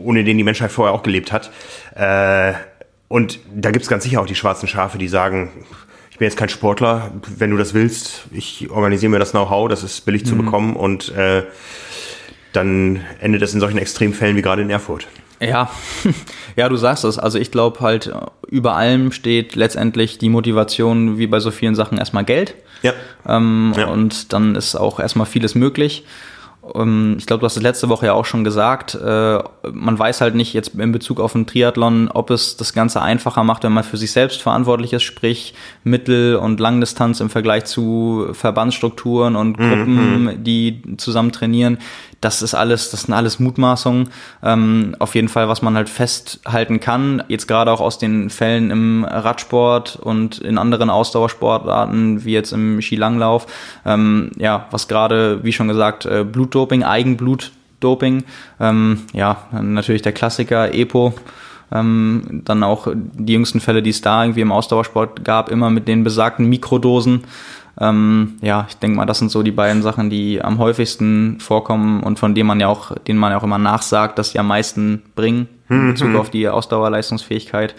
ohne den die Menschheit vorher auch gelebt hat. Äh, und da gibt's ganz sicher auch die schwarzen Schafe, die sagen, ich bin jetzt kein Sportler, wenn du das willst, ich organisiere mir das Know-how, das ist billig zu bekommen und äh, dann endet es in solchen Extremfällen wie gerade in Erfurt. Ja, ja, du sagst es. Also ich glaube halt, über allem steht letztendlich die Motivation, wie bei so vielen Sachen, erstmal Geld. Ja. Ähm, Ja. Und dann ist auch erstmal vieles möglich. Ähm, ich glaube, du hast es letzte Woche ja auch schon gesagt. Äh, man weiß halt nicht jetzt in Bezug auf den Triathlon, ob es das Ganze einfacher macht, wenn man für sich selbst verantwortlich ist, sprich Mittel- und Langdistanz im Vergleich zu Verbandsstrukturen und Gruppen, die zusammen trainieren. Das ist alles, das sind alles Mutmaßungen. Ähm, auf jeden Fall, was man halt festhalten kann, jetzt gerade auch aus den Fällen im Radsport und in anderen Ausdauersportarten, wie jetzt im Skilanglauf, ähm, ja, was gerade, wie schon gesagt, äh, Blutdoping, Eigenblutdoping, ähm, ja, natürlich der Klassiker, EPO, Ähm, dann auch die jüngsten Fälle, die es da irgendwie im Ausdauersport gab, immer mit den besagten Mikrodosen. Ähm, ja, ich denke mal, das sind so die beiden Sachen, die am häufigsten vorkommen und von denen man ja auch, denen man ja auch immer nachsagt, dass sie am meisten bringen in Bezug auf die Ausdauerleistungsfähigkeit.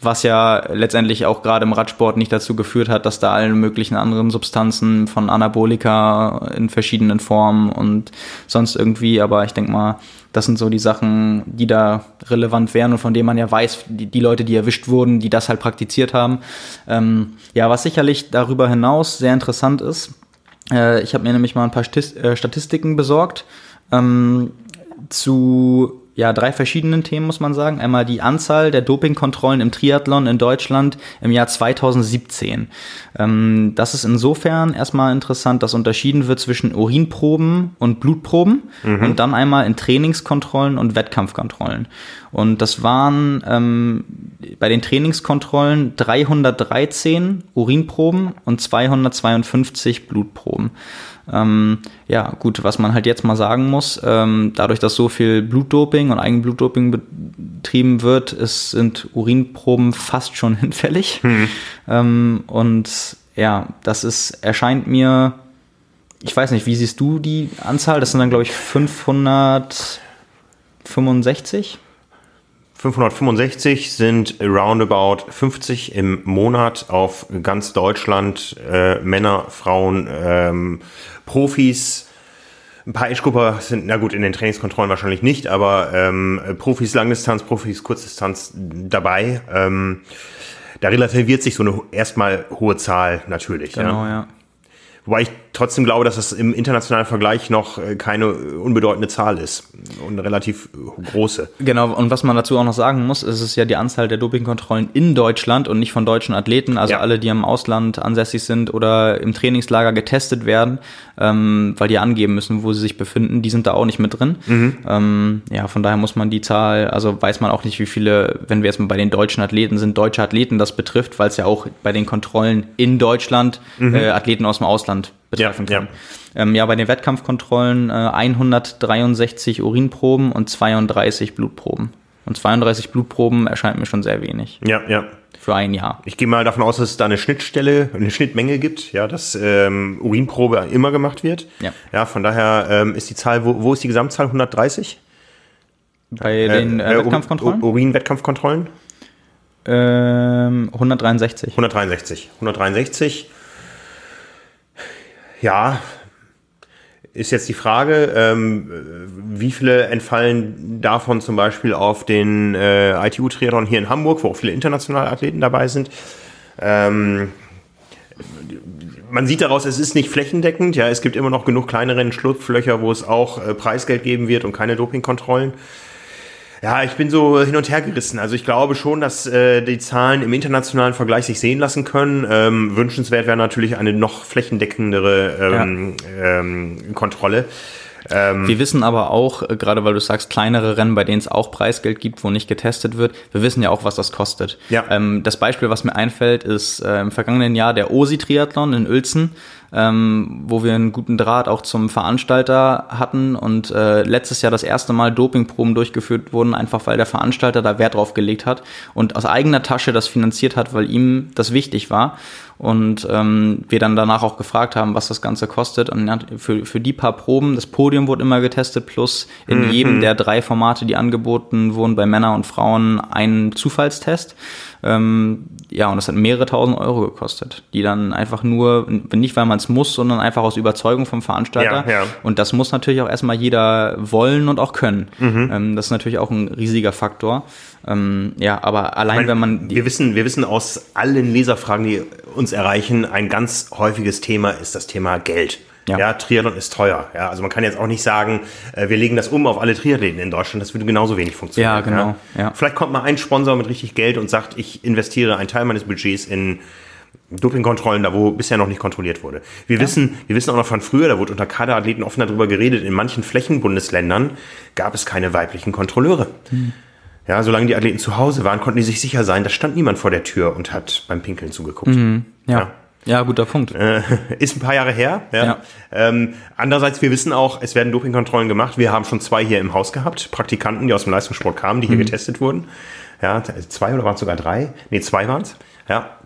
Was ja letztendlich auch gerade im Radsport nicht dazu geführt hat, dass da alle möglichen anderen Substanzen von Anabolika in verschiedenen Formen und sonst irgendwie, aber ich denke mal, das sind so die Sachen, die da relevant wären und von denen man ja weiß, die, die Leute, die erwischt wurden, die das halt praktiziert haben. Ähm, ja, was sicherlich darüber hinaus sehr interessant ist, äh, ich habe mir nämlich mal ein paar äh, Statistiken besorgt ähm, zu ja, drei verschiedenen Themen, muss man sagen. Einmal die Anzahl der Dopingkontrollen im Triathlon in Deutschland im Jahr 2017. Ähm, das ist insofern erstmal interessant, dass unterschieden wird zwischen Urinproben und Blutproben mhm. und dann einmal in Trainingskontrollen und Wettkampfkontrollen. Und das waren ähm, bei den Trainingskontrollen 313 Urinproben und 252 Blutproben. Ähm, ja, gut, was man halt jetzt mal sagen muss, ähm, dadurch, dass so viel Blutdoping und Eigenblutdoping betrieben wird, ist, sind Urinproben fast schon hinfällig. Hm. Ähm, und ja, das ist, erscheint mir, ich weiß nicht, wie siehst du die Anzahl? Das sind dann, glaube ich, 565? 565 sind roundabout 50 im Monat auf ganz Deutschland. Äh, Männer, Frauen, ähm, Profis. Ein paar Age-Grupper sind, na gut, in den Trainingskontrollen wahrscheinlich nicht, aber ähm, Profis Langdistanz, Profis Kurzdistanz dabei. Ähm, da relativiert sich so eine erstmal hohe Zahl natürlich. Genau, ja. ja. Wobei ich trotzdem glaube, dass das im internationalen Vergleich noch äh, keine unbedeutende Zahl ist und eine relativ große. Genau, und was man dazu auch noch sagen muss, ist es ja die Anzahl der Dopingkontrollen in Deutschland und nicht von deutschen Athleten, also ja. alle, die im Ausland ansässig sind oder im Trainingslager getestet werden, ähm, weil die angeben müssen, wo sie sich befinden, die sind da auch nicht mit drin. Mhm. Ähm, ja, von daher muss man die Zahl, also weiß man auch nicht, wie viele, wenn wir jetzt mal bei den deutschen Athleten sind, deutsche Athleten das betrifft, weil es ja auch bei den Kontrollen in Deutschland mhm. äh, Athleten aus dem Ausland betreffen ja, kann. Ja. Ähm, ja, bei den Wettkampfkontrollen äh, 163 Urinproben und 32 Blutproben. Und 32 Blutproben erscheint mir schon sehr wenig. Ja, ja. Für ein Jahr. Ich gehe mal davon aus, dass es da eine Schnittstelle, eine Schnittmenge gibt, ja, dass ähm, Urinprobe immer gemacht wird. Ja. Ja, von daher ähm, ist die Zahl, wo, wo ist die Gesamtzahl? 130? Bei äh, den äh, Wettkampfkontrollen? Urin-Wettkampfkontrollen? Ähm, 163. 163. 163 ja, ist jetzt die Frage, ähm, wie viele entfallen davon zum Beispiel auf den äh, ITU-Triathlon hier in Hamburg, wo auch viele internationale Athleten dabei sind. Ähm, man sieht daraus, es ist nicht flächendeckend. Ja, es gibt immer noch genug kleinere Schlupflöcher, wo es auch äh, Preisgeld geben wird und keine Dopingkontrollen. Ja, ich bin so hin und her gerissen. Also ich glaube schon, dass äh, die Zahlen im internationalen Vergleich sich sehen lassen können. Ähm, wünschenswert wäre natürlich eine noch flächendeckendere ähm, ja. ähm, Kontrolle. Ähm, wir wissen aber auch, äh, gerade weil du sagst, kleinere Rennen, bei denen es auch Preisgeld gibt, wo nicht getestet wird, wir wissen ja auch, was das kostet. Ja. Ähm, das Beispiel, was mir einfällt, ist äh, im vergangenen Jahr der OSI-Triathlon in Uelzen ähm, wo wir einen guten Draht auch zum Veranstalter hatten und äh, letztes Jahr das erste Mal Dopingproben durchgeführt wurden, einfach weil der Veranstalter da Wert drauf gelegt hat und aus eigener Tasche das finanziert hat, weil ihm das wichtig war und ähm, wir dann danach auch gefragt haben, was das Ganze kostet und für, für die paar Proben, das Podium wurde immer getestet, plus in mhm. jedem der drei Formate, die angeboten wurden, bei Männern und Frauen, ein Zufallstest. Ähm, ja, und das hat mehrere tausend Euro gekostet, die dann einfach nur, nicht weil man es muss, sondern einfach aus Überzeugung vom Veranstalter. Ja, ja. Und das muss natürlich auch erstmal jeder wollen und auch können. Mhm. Ähm, das ist natürlich auch ein riesiger Faktor. Ähm, ja, aber allein meine, wenn man. Wir wissen, wir wissen aus allen Leserfragen, die uns erreichen, ein ganz häufiges Thema ist das Thema Geld. Ja. ja, Triathlon ist teuer. Ja, also man kann jetzt auch nicht sagen, äh, wir legen das um auf alle Triathleten in Deutschland. Das würde genauso wenig funktionieren. Ja, genau. Ja. ja. Vielleicht kommt mal ein Sponsor mit richtig Geld und sagt, ich investiere einen Teil meines Budgets in Dopingkontrollen, da wo bisher noch nicht kontrolliert wurde. Wir ja. wissen, wir wissen auch noch von früher, da wurde unter Kaderathleten offen darüber geredet. In manchen Flächenbundesländern gab es keine weiblichen Kontrolleure. Hm. Ja, solange die Athleten zu Hause waren, konnten die sich sicher sein, da stand niemand vor der Tür und hat beim Pinkeln zugeguckt. Mhm. ja. ja. Ja, guter Punkt. Äh, ist ein paar Jahre her. Ja. ja. Ähm, andererseits, wir wissen auch, es werden Dopingkontrollen gemacht. Wir haben schon zwei hier im Haus gehabt, Praktikanten, die aus dem Leistungssport kamen, die hier mhm. getestet wurden. Ja, zwei oder waren es sogar drei? Nee, zwei waren es. Ja,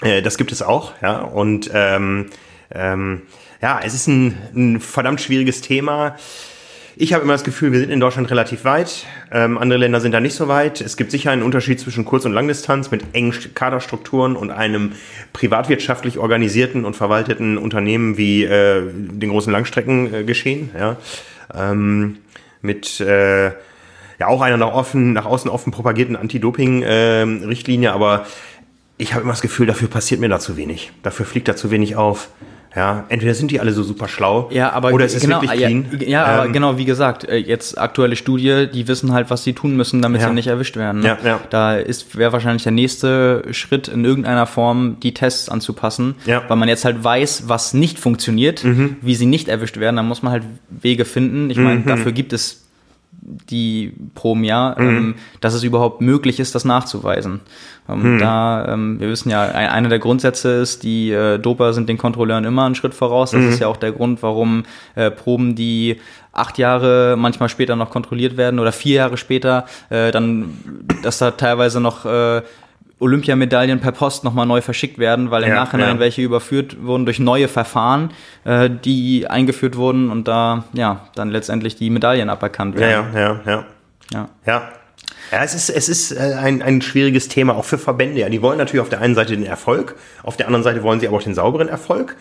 äh, das gibt es auch. Ja, und ähm, ähm, ja, es ist ein, ein verdammt schwieriges Thema. Ich habe immer das Gefühl, wir sind in Deutschland relativ weit. Ähm, andere Länder sind da nicht so weit. Es gibt sicher einen Unterschied zwischen Kurz- und Langdistanz mit engen Kaderstrukturen und einem privatwirtschaftlich organisierten und verwalteten Unternehmen wie äh, den großen Langstreckengeschehen. Äh, ja. Ähm, mit äh, ja auch einer nach, offen, nach außen offen propagierten Anti-Doping-Richtlinie, äh, aber ich habe immer das Gefühl, dafür passiert mir da zu wenig. Dafür fliegt da zu wenig auf. Ja, entweder sind die alle so super schlau ja, aber oder es ist genau, wirklich clean. Ja, ja aber ähm, genau, wie gesagt, äh, jetzt aktuelle Studie, die wissen halt, was sie tun müssen, damit Ja. sie nicht erwischt werden. Ne? Ja, ja. Da ist wäre wahrscheinlich der nächste Schritt in irgendeiner Form die Tests anzupassen, Ja. Mhm. weil man jetzt halt weiß, was nicht funktioniert, wie sie nicht erwischt werden. Dann muss man halt Wege finden. Ich Mhm. meine, dafür gibt es die Proben ja, Mhm. ähm, dass es überhaupt möglich ist, das nachzuweisen. Ähm, Mhm. Da, ähm, wir wissen ja, ein, einer der Grundsätze ist, die äh, Doper sind den Kontrolleuren immer einen Schritt voraus. Mhm. Das ist ja auch der Grund, warum äh, Proben, die acht Jahre, manchmal später noch kontrolliert werden oder vier Jahre später, äh, dann, dass da teilweise noch äh, Olympiamedaillen per Post nochmal neu verschickt werden, weil im Ja, Nachhinein ja. welche überführt wurden durch neue Verfahren, äh, die eingeführt wurden und da ja dann letztendlich die Medaillen aberkannt werden. ja, ja, ja. Ja. Ja. Ja, es ist, es ist äh, ein, ein schwieriges Thema, auch für Verbände. Ja, die wollen natürlich auf der einen Seite den Erfolg, auf der anderen Seite wollen sie aber auch den sauberen Erfolg.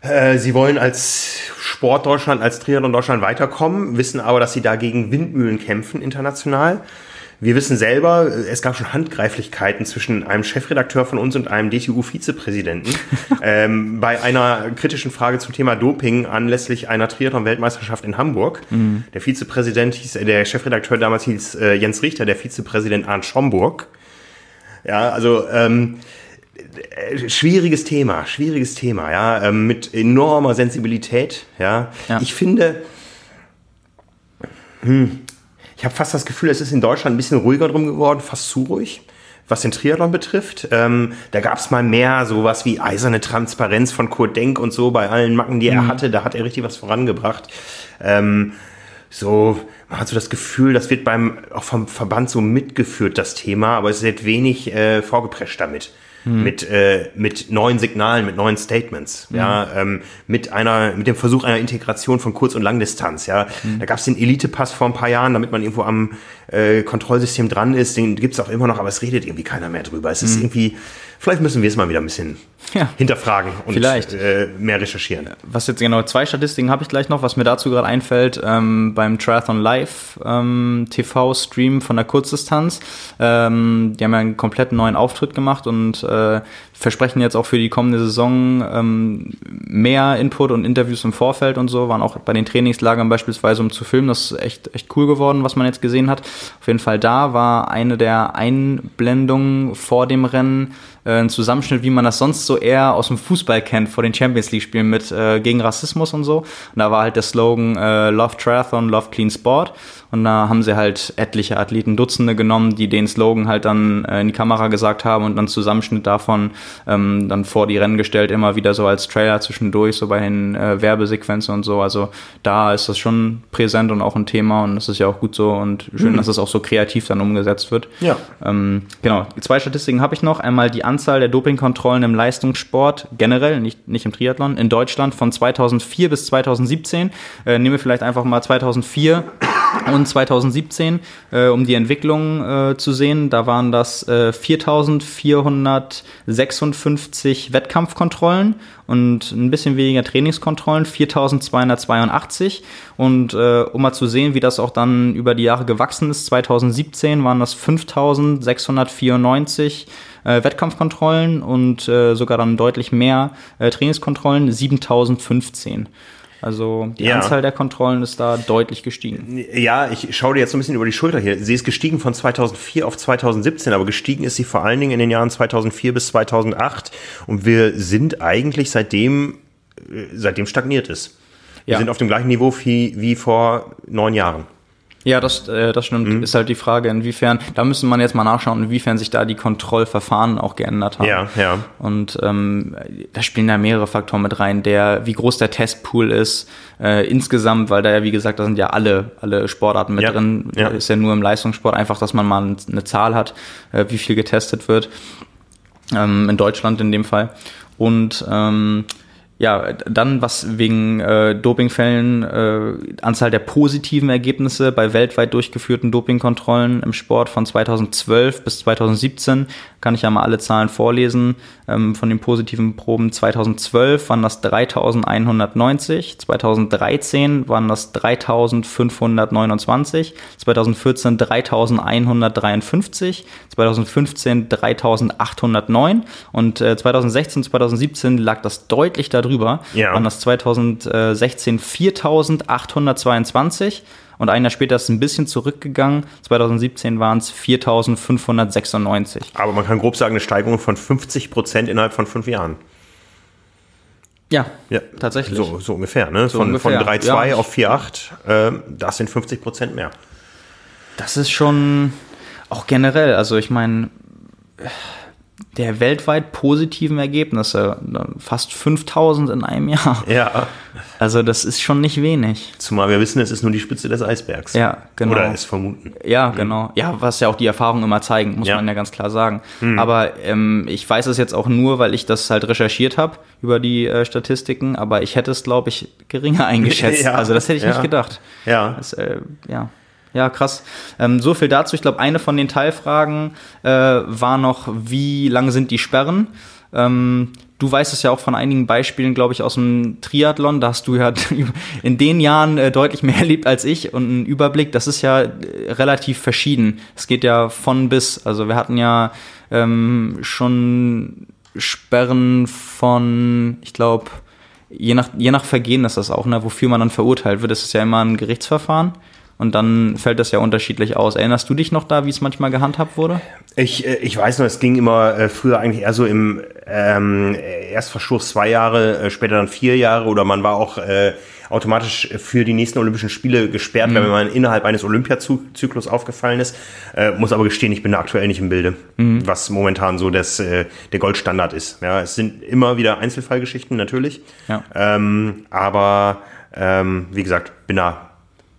Äh, Sie wollen als Sport Deutschland, als Triathlon Deutschland weiterkommen, wissen aber, dass sie da gegen Windmühlen kämpfen international. Wir wissen selber, äh, es gab schon Handgreiflichkeiten zwischen einem Chefredakteur von uns und einem DTU-Vizepräsidenten ähm, bei einer kritischen Frage zum Thema Doping anlässlich einer Triathlon-Weltmeisterschaft in Hamburg. Der Vizepräsident hieß, äh, der Chefredakteur damals hieß äh, Jens Richter, der Vizepräsident Arndt Schomburg. Ja, also ähm, äh, schwieriges Thema, schwieriges Thema, ja, ähm, mit enormer Sensibilität, ja. Ja. Ich finde, hm, ich habe fast das Gefühl, es ist in Deutschland ein bisschen ruhiger drum geworden, fast zu ruhig, was den Triathlon betrifft. Ähm, da gab es mal mehr sowas wie eiserne Transparenz von Kurt Denk und so bei allen Macken, die er hatte, da hat er richtig was vorangebracht. Ähm, so, man hat so das Gefühl, das wird beim, auch vom Verband so mitgeführt, das Thema, aber es wird wenig äh, vorgeprescht damit. Mit, äh, mit neuen Signalen, mit neuen Statements, ja, ähm, mit einer, mit dem Versuch einer Integration von Kurz- und Langdistanz, ja. Da gab es den Elite-Pass vor ein paar Jahren, damit man irgendwo am äh, Kontrollsystem dran ist, den gibt's auch immer noch, aber es redet irgendwie keiner mehr drüber. Es ist irgendwie, vielleicht müssen wir es mal wieder ein bisschen Ja. hinterfragen und Vielleicht. Äh, mehr recherchieren. Was jetzt genau, zwei Statistiken habe ich gleich noch, was mir dazu gerade einfällt, ähm, beim Triathlon Live ähm, TV-Stream von der Kurzdistanz. Ähm, die haben ja einen komplett neuen Auftritt gemacht und äh, versprechen jetzt auch für die kommende Saison ähm, mehr Input und Interviews im Vorfeld und so, waren auch bei den Trainingslagern beispielsweise, um zu filmen. Das ist echt, echt cool geworden, was man jetzt gesehen hat. Auf jeden Fall da war eine der Einblendungen vor dem Rennen äh, ein Zusammenschnitt, wie man das sonst so eher aus dem Fußball kennt, vor den Champions League-Spielen mit äh, gegen Rassismus und so. Und da war halt der Slogan äh, Love Triathlon, Love Clean Sport. Und da haben sie halt etliche Athleten, Dutzende genommen, die den Slogan halt dann äh, in die Kamera gesagt haben und dann Zusammenschnitt davon ähm, dann vor die Rennen gestellt, immer wieder so als Trailer zwischendurch, so bei den äh, Werbesequenzen und so. Also da ist das schon präsent und auch ein Thema und das ist ja auch gut so und schön, dass es auch so kreativ dann umgesetzt wird. Ja. Ähm, genau, zwei Statistiken habe ich noch. Einmal die Anzahl der Dopingkontrollen im Leistungssport generell, nicht, nicht im Triathlon, in Deutschland von 2004 bis 2017. Äh, nehmen wir vielleicht einfach mal 2004 und 2017, äh, um die Entwicklung äh, zu sehen. Da waren das äh, 4456 Wettkampfkontrollen und ein bisschen weniger Trainingskontrollen, 4282. Und äh, um mal zu sehen, wie das auch dann über die Jahre gewachsen ist, 2017 waren das 5694 äh, Wettkampfkontrollen und äh, sogar dann deutlich mehr Trainingskontrollen, 7015. Also die Ja. Anzahl der Kontrollen ist da deutlich gestiegen. Ja, ich schaue dir jetzt so ein bisschen über die Schulter hier. Sie ist gestiegen von 2004 auf 2017, aber gestiegen ist sie vor allen Dingen in den Jahren 2004 bis 2008. Und wir sind eigentlich seitdem, äh, seitdem stagniert ist. Wir Ja. sind auf dem gleichen Niveau wie, wie vor neun Jahren. Ja, das, äh, das stimmt. Mhm. Ist halt die Frage, inwiefern, da müsste man jetzt mal nachschauen, inwiefern sich da die Kontrollverfahren auch geändert haben. Ja, ja. Und ähm, da spielen da mehrere Faktoren mit rein, der, wie groß der Testpool ist, äh, insgesamt, weil da ja, wie gesagt, da sind ja alle, alle Sportarten mit Ja, drin. ja. Ist ja nur im Leistungssport einfach, dass man mal eine Zahl hat, äh, wie viel getestet wird. Ähm, in Deutschland in dem Fall. Und ähm, ja, dann was wegen äh, Dopingfällen, äh, Anzahl der positiven Ergebnisse bei weltweit durchgeführten Dopingkontrollen im Sport von 2012 bis 2017. Kann ich ja mal alle Zahlen vorlesen. Ähm, von den positiven Proben 2012 waren das 3190, 2013 waren das 3529, 2014 3153, 2015 3809 und äh, 2016, 2017 lag das deutlich darüber. Ja. Waren das 2016 4822 und ein Jahr später ist es ein bisschen zurückgegangen. 2017 waren es 4596. Aber man kann grob sagen, eine Steigerung von 50 Prozent innerhalb von fünf Jahren. Ja, Ja, tatsächlich. So, so ungefähr, ne? von, ungefähr, von 3,2 ja. auf 4,8, ähm, das sind 50 Prozent mehr. Das ist schon auch generell, also ich meine, der weltweit positiven Ergebnisse, fast 5000 in einem Jahr. Ja. Also das ist schon nicht wenig. Zumal wir wissen, es ist nur die Spitze des Eisbergs. Ja, genau. Oder es vermuten. Ja, genau. Ja, was ja auch die Erfahrungen immer zeigen, muss Ja. man ja ganz klar sagen. Aber ähm, ich weiß es jetzt auch nur, weil ich das halt recherchiert habe über die äh, Statistiken, aber ich hätte es, glaube ich, geringer eingeschätzt. Ja. Also das hätte ich Ja. nicht gedacht. Ja. Das, äh, ja. Ja, krass. Ähm, so viel dazu. Ich glaube, eine von den Teilfragen äh, war noch, wie lang sind die Sperren? Ähm, du weißt es ja auch von einigen Beispielen, glaube ich, aus dem Triathlon. Da hast du ja in den Jahren äh, deutlich mehr erlebt als ich und einen Überblick. Das ist ja äh, relativ verschieden. Es geht ja von bis. Also wir hatten ja ähm, schon Sperren von, ich glaube, je nach, je nach Vergehen ist das auch, ne, wofür man dann verurteilt wird. Das ist ja immer ein Gerichtsverfahren. Und dann fällt das ja unterschiedlich aus. Erinnerst du dich noch da, wie es manchmal gehandhabt wurde? Ich, äh, ich weiß noch, es ging immer äh, früher eigentlich eher so im ähm, Erstverstoß zwei Jahre, äh, später dann vier Jahre oder man war auch äh, automatisch für die nächsten Olympischen Spiele gesperrt, wenn man innerhalb eines Olympiazyklus aufgefallen ist. Äh, muss aber gestehen, ich bin da aktuell nicht im Bilde, was momentan so das, äh, der Goldstandard ist. Ja, es sind immer wieder Einzelfallgeschichten natürlich, Ja. ähm, aber ähm, wie gesagt, bin da,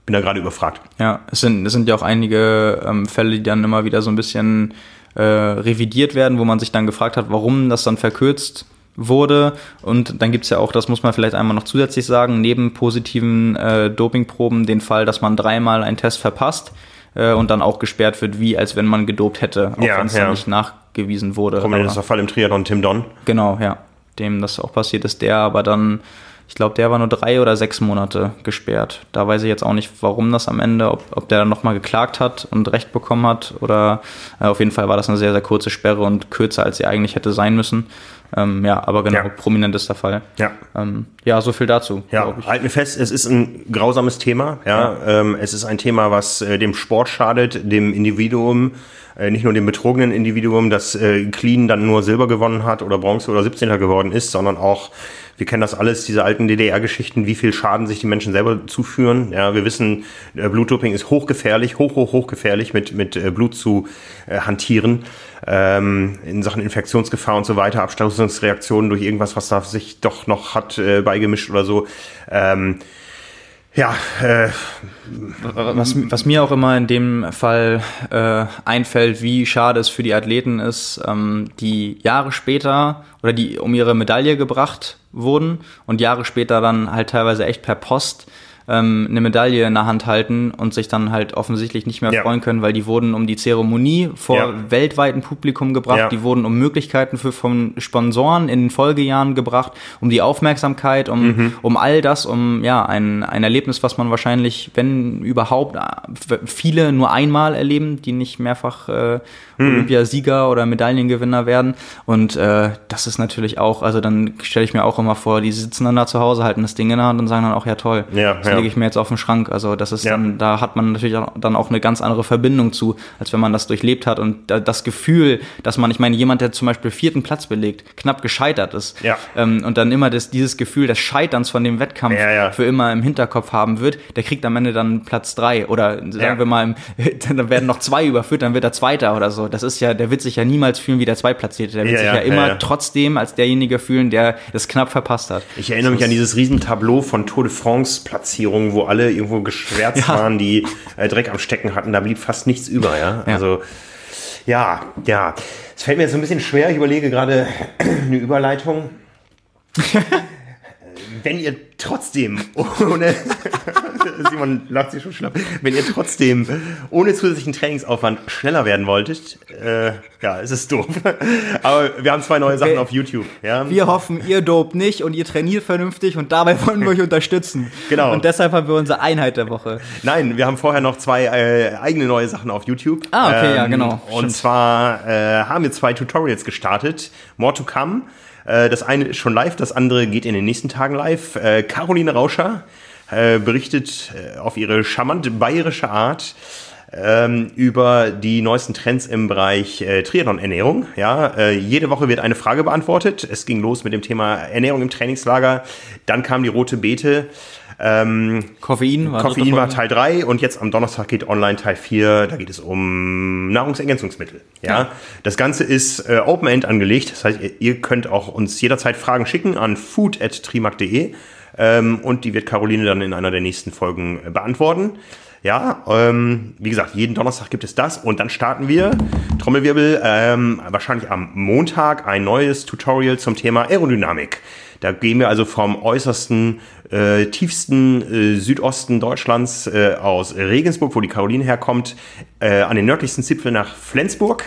bin da gerade überfragt. Ja, es sind, es sind ja auch einige ähm, Fälle, die dann immer wieder so ein bisschen äh, revidiert werden, wo man sich dann gefragt hat, warum das dann verkürzt wurde. Und dann gibt's ja auch, das muss man vielleicht einmal noch zusätzlich sagen, neben positiven äh, Dopingproben den Fall, dass man dreimal einen Test verpasst äh, und dann auch gesperrt wird, wie als wenn man gedopt hätte, auch Ja, wenn es ja. dann nicht nachgewiesen wurde. Prominenter Aber- Fall im Triathlon Tim Don. Genau, ja. Dem das auch passiert ist, der aber dann, ich glaube, der war nur drei oder sechs Monate gesperrt. Da weiß ich jetzt auch nicht, warum das am Ende, ob, ob der dann nochmal geklagt hat und Recht bekommen hat oder äh, auf jeden Fall war das eine sehr, sehr kurze Sperre und kürzer, als sie eigentlich hätte sein müssen. Ähm, ja, aber genau, Ja. prominent ist der Fall. Ja. Ähm, ja, so viel dazu. Ja, halt mir fest, es ist ein grausames Thema. Ja, Ähm, es ist ein Thema, was äh, dem Sport schadet, dem Individuum, äh, nicht nur dem betrogenen Individuum, das äh, clean dann nur Silber gewonnen hat oder Bronze oder 17. geworden ist, sondern auch, wir kennen das alles, diese alten DDR-Geschichten, wie viel Schaden sich die Menschen selber zuführen. Ja, wir wissen, äh, Blutdoping ist hochgefährlich, hoch, hoch, hochgefährlich, mit, mit äh, Blut zu äh, hantieren. Ähm, in Sachen Infektionsgefahr und so weiter, Abstoßungsreaktionen durch irgendwas, was da sich doch noch hat äh, beigemischt oder so. Ähm, ja, äh, Was, was mir auch immer in dem Fall äh, einfällt, wie schade es für die Athleten ist, ähm, die Jahre später oder die um ihre Medaille gebracht wurden und Jahre später dann halt teilweise echt per Post ähm, eine Medaille in der Hand halten und sich dann halt offensichtlich nicht mehr Ja. freuen können, weil die wurden um die Zeremonie vor Ja. weltweitem Publikum gebracht, Ja. die wurden um Möglichkeiten für von Sponsoren in den Folgejahren gebracht, um die Aufmerksamkeit, um, Mhm. um all das, um ja ein, ein Erlebnis, was man wahrscheinlich, wenn überhaupt, äh, viele nur einmal erleben, die nicht mehrfach äh, Mhm. Olympiasieger oder Medaillengewinner werden. Und äh, das ist natürlich auch, also dann stelle ich mir auch immer vor, die sitzen dann da zu Hause, halten das Ding in der Hand und sagen dann auch, ja toll, Ja, sind ja. lege ich mir jetzt auf den Schrank. Also das ist Ja. dann, da hat man natürlich auch, dann auch eine ganz andere Verbindung zu, als wenn man das durchlebt hat und da, das Gefühl, dass man, ich meine, jemand, der zum Beispiel vierten Platz belegt, knapp gescheitert ist Ja. ähm, und dann immer das, dieses Gefühl des Scheiterns von dem Wettkampf für immer im Hinterkopf haben wird, der kriegt am Ende dann Platz drei oder sagen wir mal, dann werden noch zwei überführt, dann wird er Zweiter oder so. Das ist ja, der wird sich ja niemals fühlen wie der Zweitplatzierte. Der wird Ja, sich ja, ja, immer ja, trotzdem als derjenige fühlen, der es knapp verpasst hat. Ich erinnere mich an dieses Riesentableau von Tour de France-Platzierungen, wo alle irgendwo geschwärzt waren, die äh, Dreck am Stecken hatten. Da blieb fast nichts über, ja. Ja. Also, ja, ja. Es fällt mir jetzt so ein bisschen schwer. Ich überlege gerade eine Überleitung. Wenn ihr trotzdem ohne Simon lacht sich schon schlapp. Wenn ihr trotzdem ohne zusätzlichen Trainingsaufwand schneller werden wolltet, äh, ja, es ist doof. Aber wir haben zwei neue Sachen Wir- auf YouTube. Ja? Wir hoffen, ihr dopt nicht und ihr trainiert vernünftig und dabei wollen wir euch unterstützen. Genau. Und deshalb haben wir unsere Einheit der Woche. Nein, wir haben vorher noch zwei äh, eigene neue Sachen auf YouTube. Ähm, Ah, okay, ja, genau. Und Stimmt. zwar äh, haben wir zwei Tutorials gestartet. More to come. Äh, das eine ist schon live, das andere geht in den nächsten Tagen live. Äh, Caroline Rauscher äh, berichtet auf ihre charmante bayerische Art ähm, über die neuesten Trends im Bereich äh, Triathlon-Ernährung. Ja, jede Woche wird eine Frage beantwortet. Es ging los mit dem Thema Ernährung im Trainingslager. Dann kam die rote Beete. Ähm, Koffein war Koffein war. Teil 3 und jetzt am Donnerstag geht online Teil 4. Da geht es um Nahrungsergänzungsmittel. Ja, Ja. das Ganze ist äh, Open End angelegt. Das heißt, ihr, ihr könnt auch uns jederzeit Fragen schicken an food@trimark.de ähm, und die wird Caroline dann in einer der nächsten Folgen äh, beantworten. Ja, ähm, wie gesagt, jeden Donnerstag gibt es das und dann starten wir, Trommelwirbel, ähm, wahrscheinlich am Montag ein neues Tutorial zum Thema Aerodynamik. Da gehen wir also vom äußersten, äh, tiefsten äh, Südosten Deutschlands äh, aus Regensburg, wo die Caroline herkommt, äh, an den nördlichsten Zipfel nach Flensburg.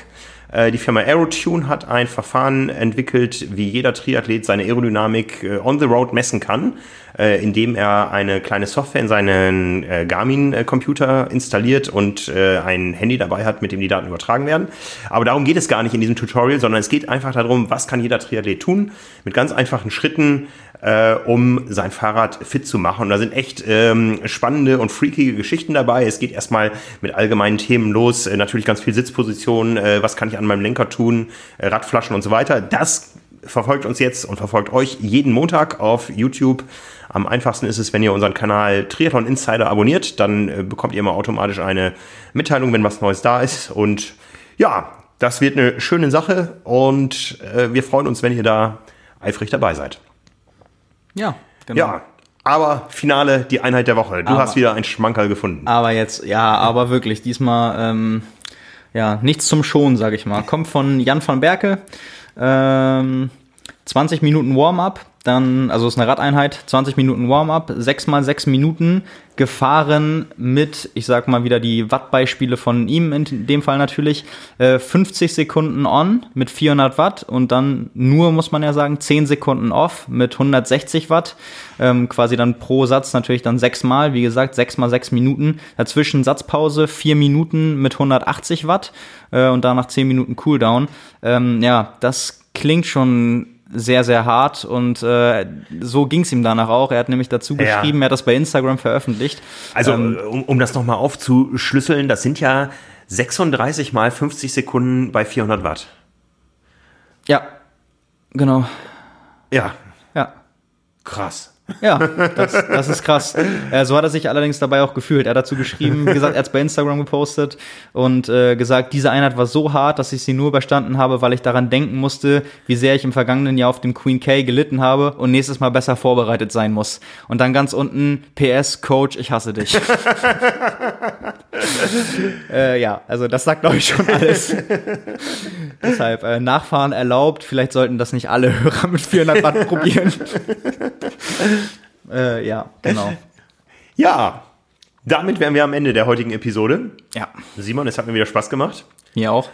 Äh, Die Firma Aerotune hat ein Verfahren entwickelt, wie jeder Triathlet seine Aerodynamik äh, on the road messen kann, indem er eine kleine Software in seinen Garmin-Computer installiert und ein Handy dabei hat, mit dem die Daten übertragen werden. Aber darum geht es gar nicht in diesem Tutorial, sondern es geht einfach darum, was kann jeder Triathlet tun, mit ganz einfachen Schritten, äh, um sein Fahrrad fit zu machen. Und da sind echt ähm, spannende und freakige Geschichten dabei. Es geht erstmal mit allgemeinen Themen los, äh, natürlich ganz viel Sitzposition, äh, was kann ich an meinem Lenker tun, äh, Radflaschen und so weiter. Das verfolgt uns jetzt und verfolgt euch jeden Montag auf YouTube. Am einfachsten ist es, wenn ihr unseren Kanal Triathlon Insider abonniert, dann äh, bekommt ihr immer automatisch eine Mitteilung, wenn was Neues da ist. Und ja, das wird eine schöne Sache und äh, wir freuen uns, wenn ihr da eifrig dabei seid. Ja, genau. Ja, aber Finale, die Einheit der Woche. Du Aber- hast wieder ein Schmankerl gefunden. Aber jetzt, ja, aber wirklich, diesmal, ähm, ja, nichts zum Schonen, sag ich mal. Kommt von Jan van Berke. Ähm, 20 Minuten Warm-up, dann, also ist eine Radeinheit, 20 Minuten Warm-up, 6 mal 6 Minuten gefahren mit, ich sag mal wieder die Wattbeispiele von ihm in dem Fall natürlich, äh, 50 Sekunden on mit 400 Watt und dann nur, muss man ja sagen, 10 Sekunden off mit 160 Watt, ähm, quasi dann pro Satz natürlich dann 6 mal, wie gesagt, 6 mal 6 Minuten, dazwischen Satzpause 4 Minuten mit 180 Watt äh, und danach 10 Minuten Cooldown. Ähm, ja, das klingt schon sehr, sehr hart und äh, so ging es ihm danach auch. Er hat nämlich dazu Ja. geschrieben, er hat das bei Instagram veröffentlicht. Also, ähm, äh, um, um das nochmal aufzuschlüsseln, das sind ja 36 mal 50 Sekunden bei 400 Watt. ja, genau. Ja, Ja. krass. Ja, das, das ist krass. Äh, so hat er sich allerdings dabei auch gefühlt. Er hat dazu geschrieben, gesagt, er hat es bei Instagram gepostet und äh, gesagt, diese Einheit war so hart, dass ich sie nur überstanden habe, weil ich daran denken musste, wie sehr ich im vergangenen Jahr auf dem Queen K gelitten habe und nächstes Mal besser vorbereitet sein muss. Und dann ganz unten, PS, Coach, ich hasse dich. äh, ja, also das sagt, glaube ich, schon alles. Deshalb, äh, Nachfahren erlaubt. Vielleicht sollten das nicht alle Hörer mit 400 Watt probieren. äh, ja, genau. Ja, damit wären wir am Ende der heutigen Episode. Ja, Simon, es hat mir wieder Spaß gemacht. mir auch.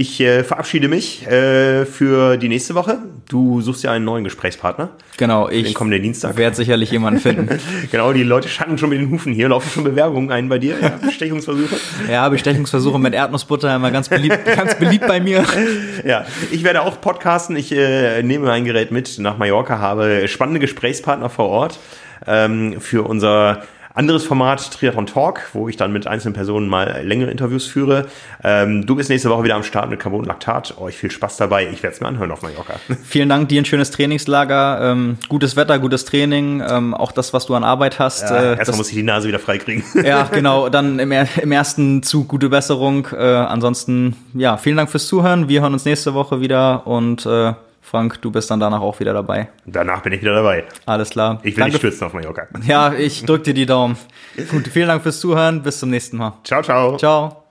Ich äh, verabschiede mich äh, für die nächste Woche. Du suchst ja einen neuen Gesprächspartner. Genau, Den ich kommenden Dienstag. werde sicherlich jemanden finden. Genau, die Leute schatten schon mit den Hufen hier. Laufen schon Bewerbungen ein bei dir? Ja, Bestechungsversuche? Ja, Bestechungsversuche mit Erdnussbutter immer ganz beliebt, ganz beliebt bei mir. Ja, ich werde auch podcasten. Ich äh, nehme mein Gerät mit nach Mallorca, habe spannende Gesprächspartner vor Ort ähm, für unser anderes Format, Triathlon Talk, wo ich dann mit einzelnen Personen mal längere Interviews führe. Ähm, du bist nächste Woche wieder am Start mit Carbon Lactat. Euch viel Spaß dabei. Ich werde es mir anhören auf Mallorca. Vielen Dank, dir ein schönes Trainingslager, ähm, gutes Wetter, gutes Training, ähm, auch das, was du an Arbeit hast. Ja, äh, erstmal muss ich die Nase wieder freikriegen. Ja, genau. Dann im, im ersten Zug gute Besserung. Äh, ansonsten, ja, vielen Dank fürs Zuhören. Wir hören uns nächste Woche wieder und äh, Frank, du bist dann danach auch wieder dabei. Danach bin ich wieder dabei. Alles klar. Ich will nicht stürzen auf Mallorca. Ja, ich drück dir die Daumen. Gut, vielen Dank fürs Zuhören. Bis zum nächsten Mal. Ciao, ciao. Ciao.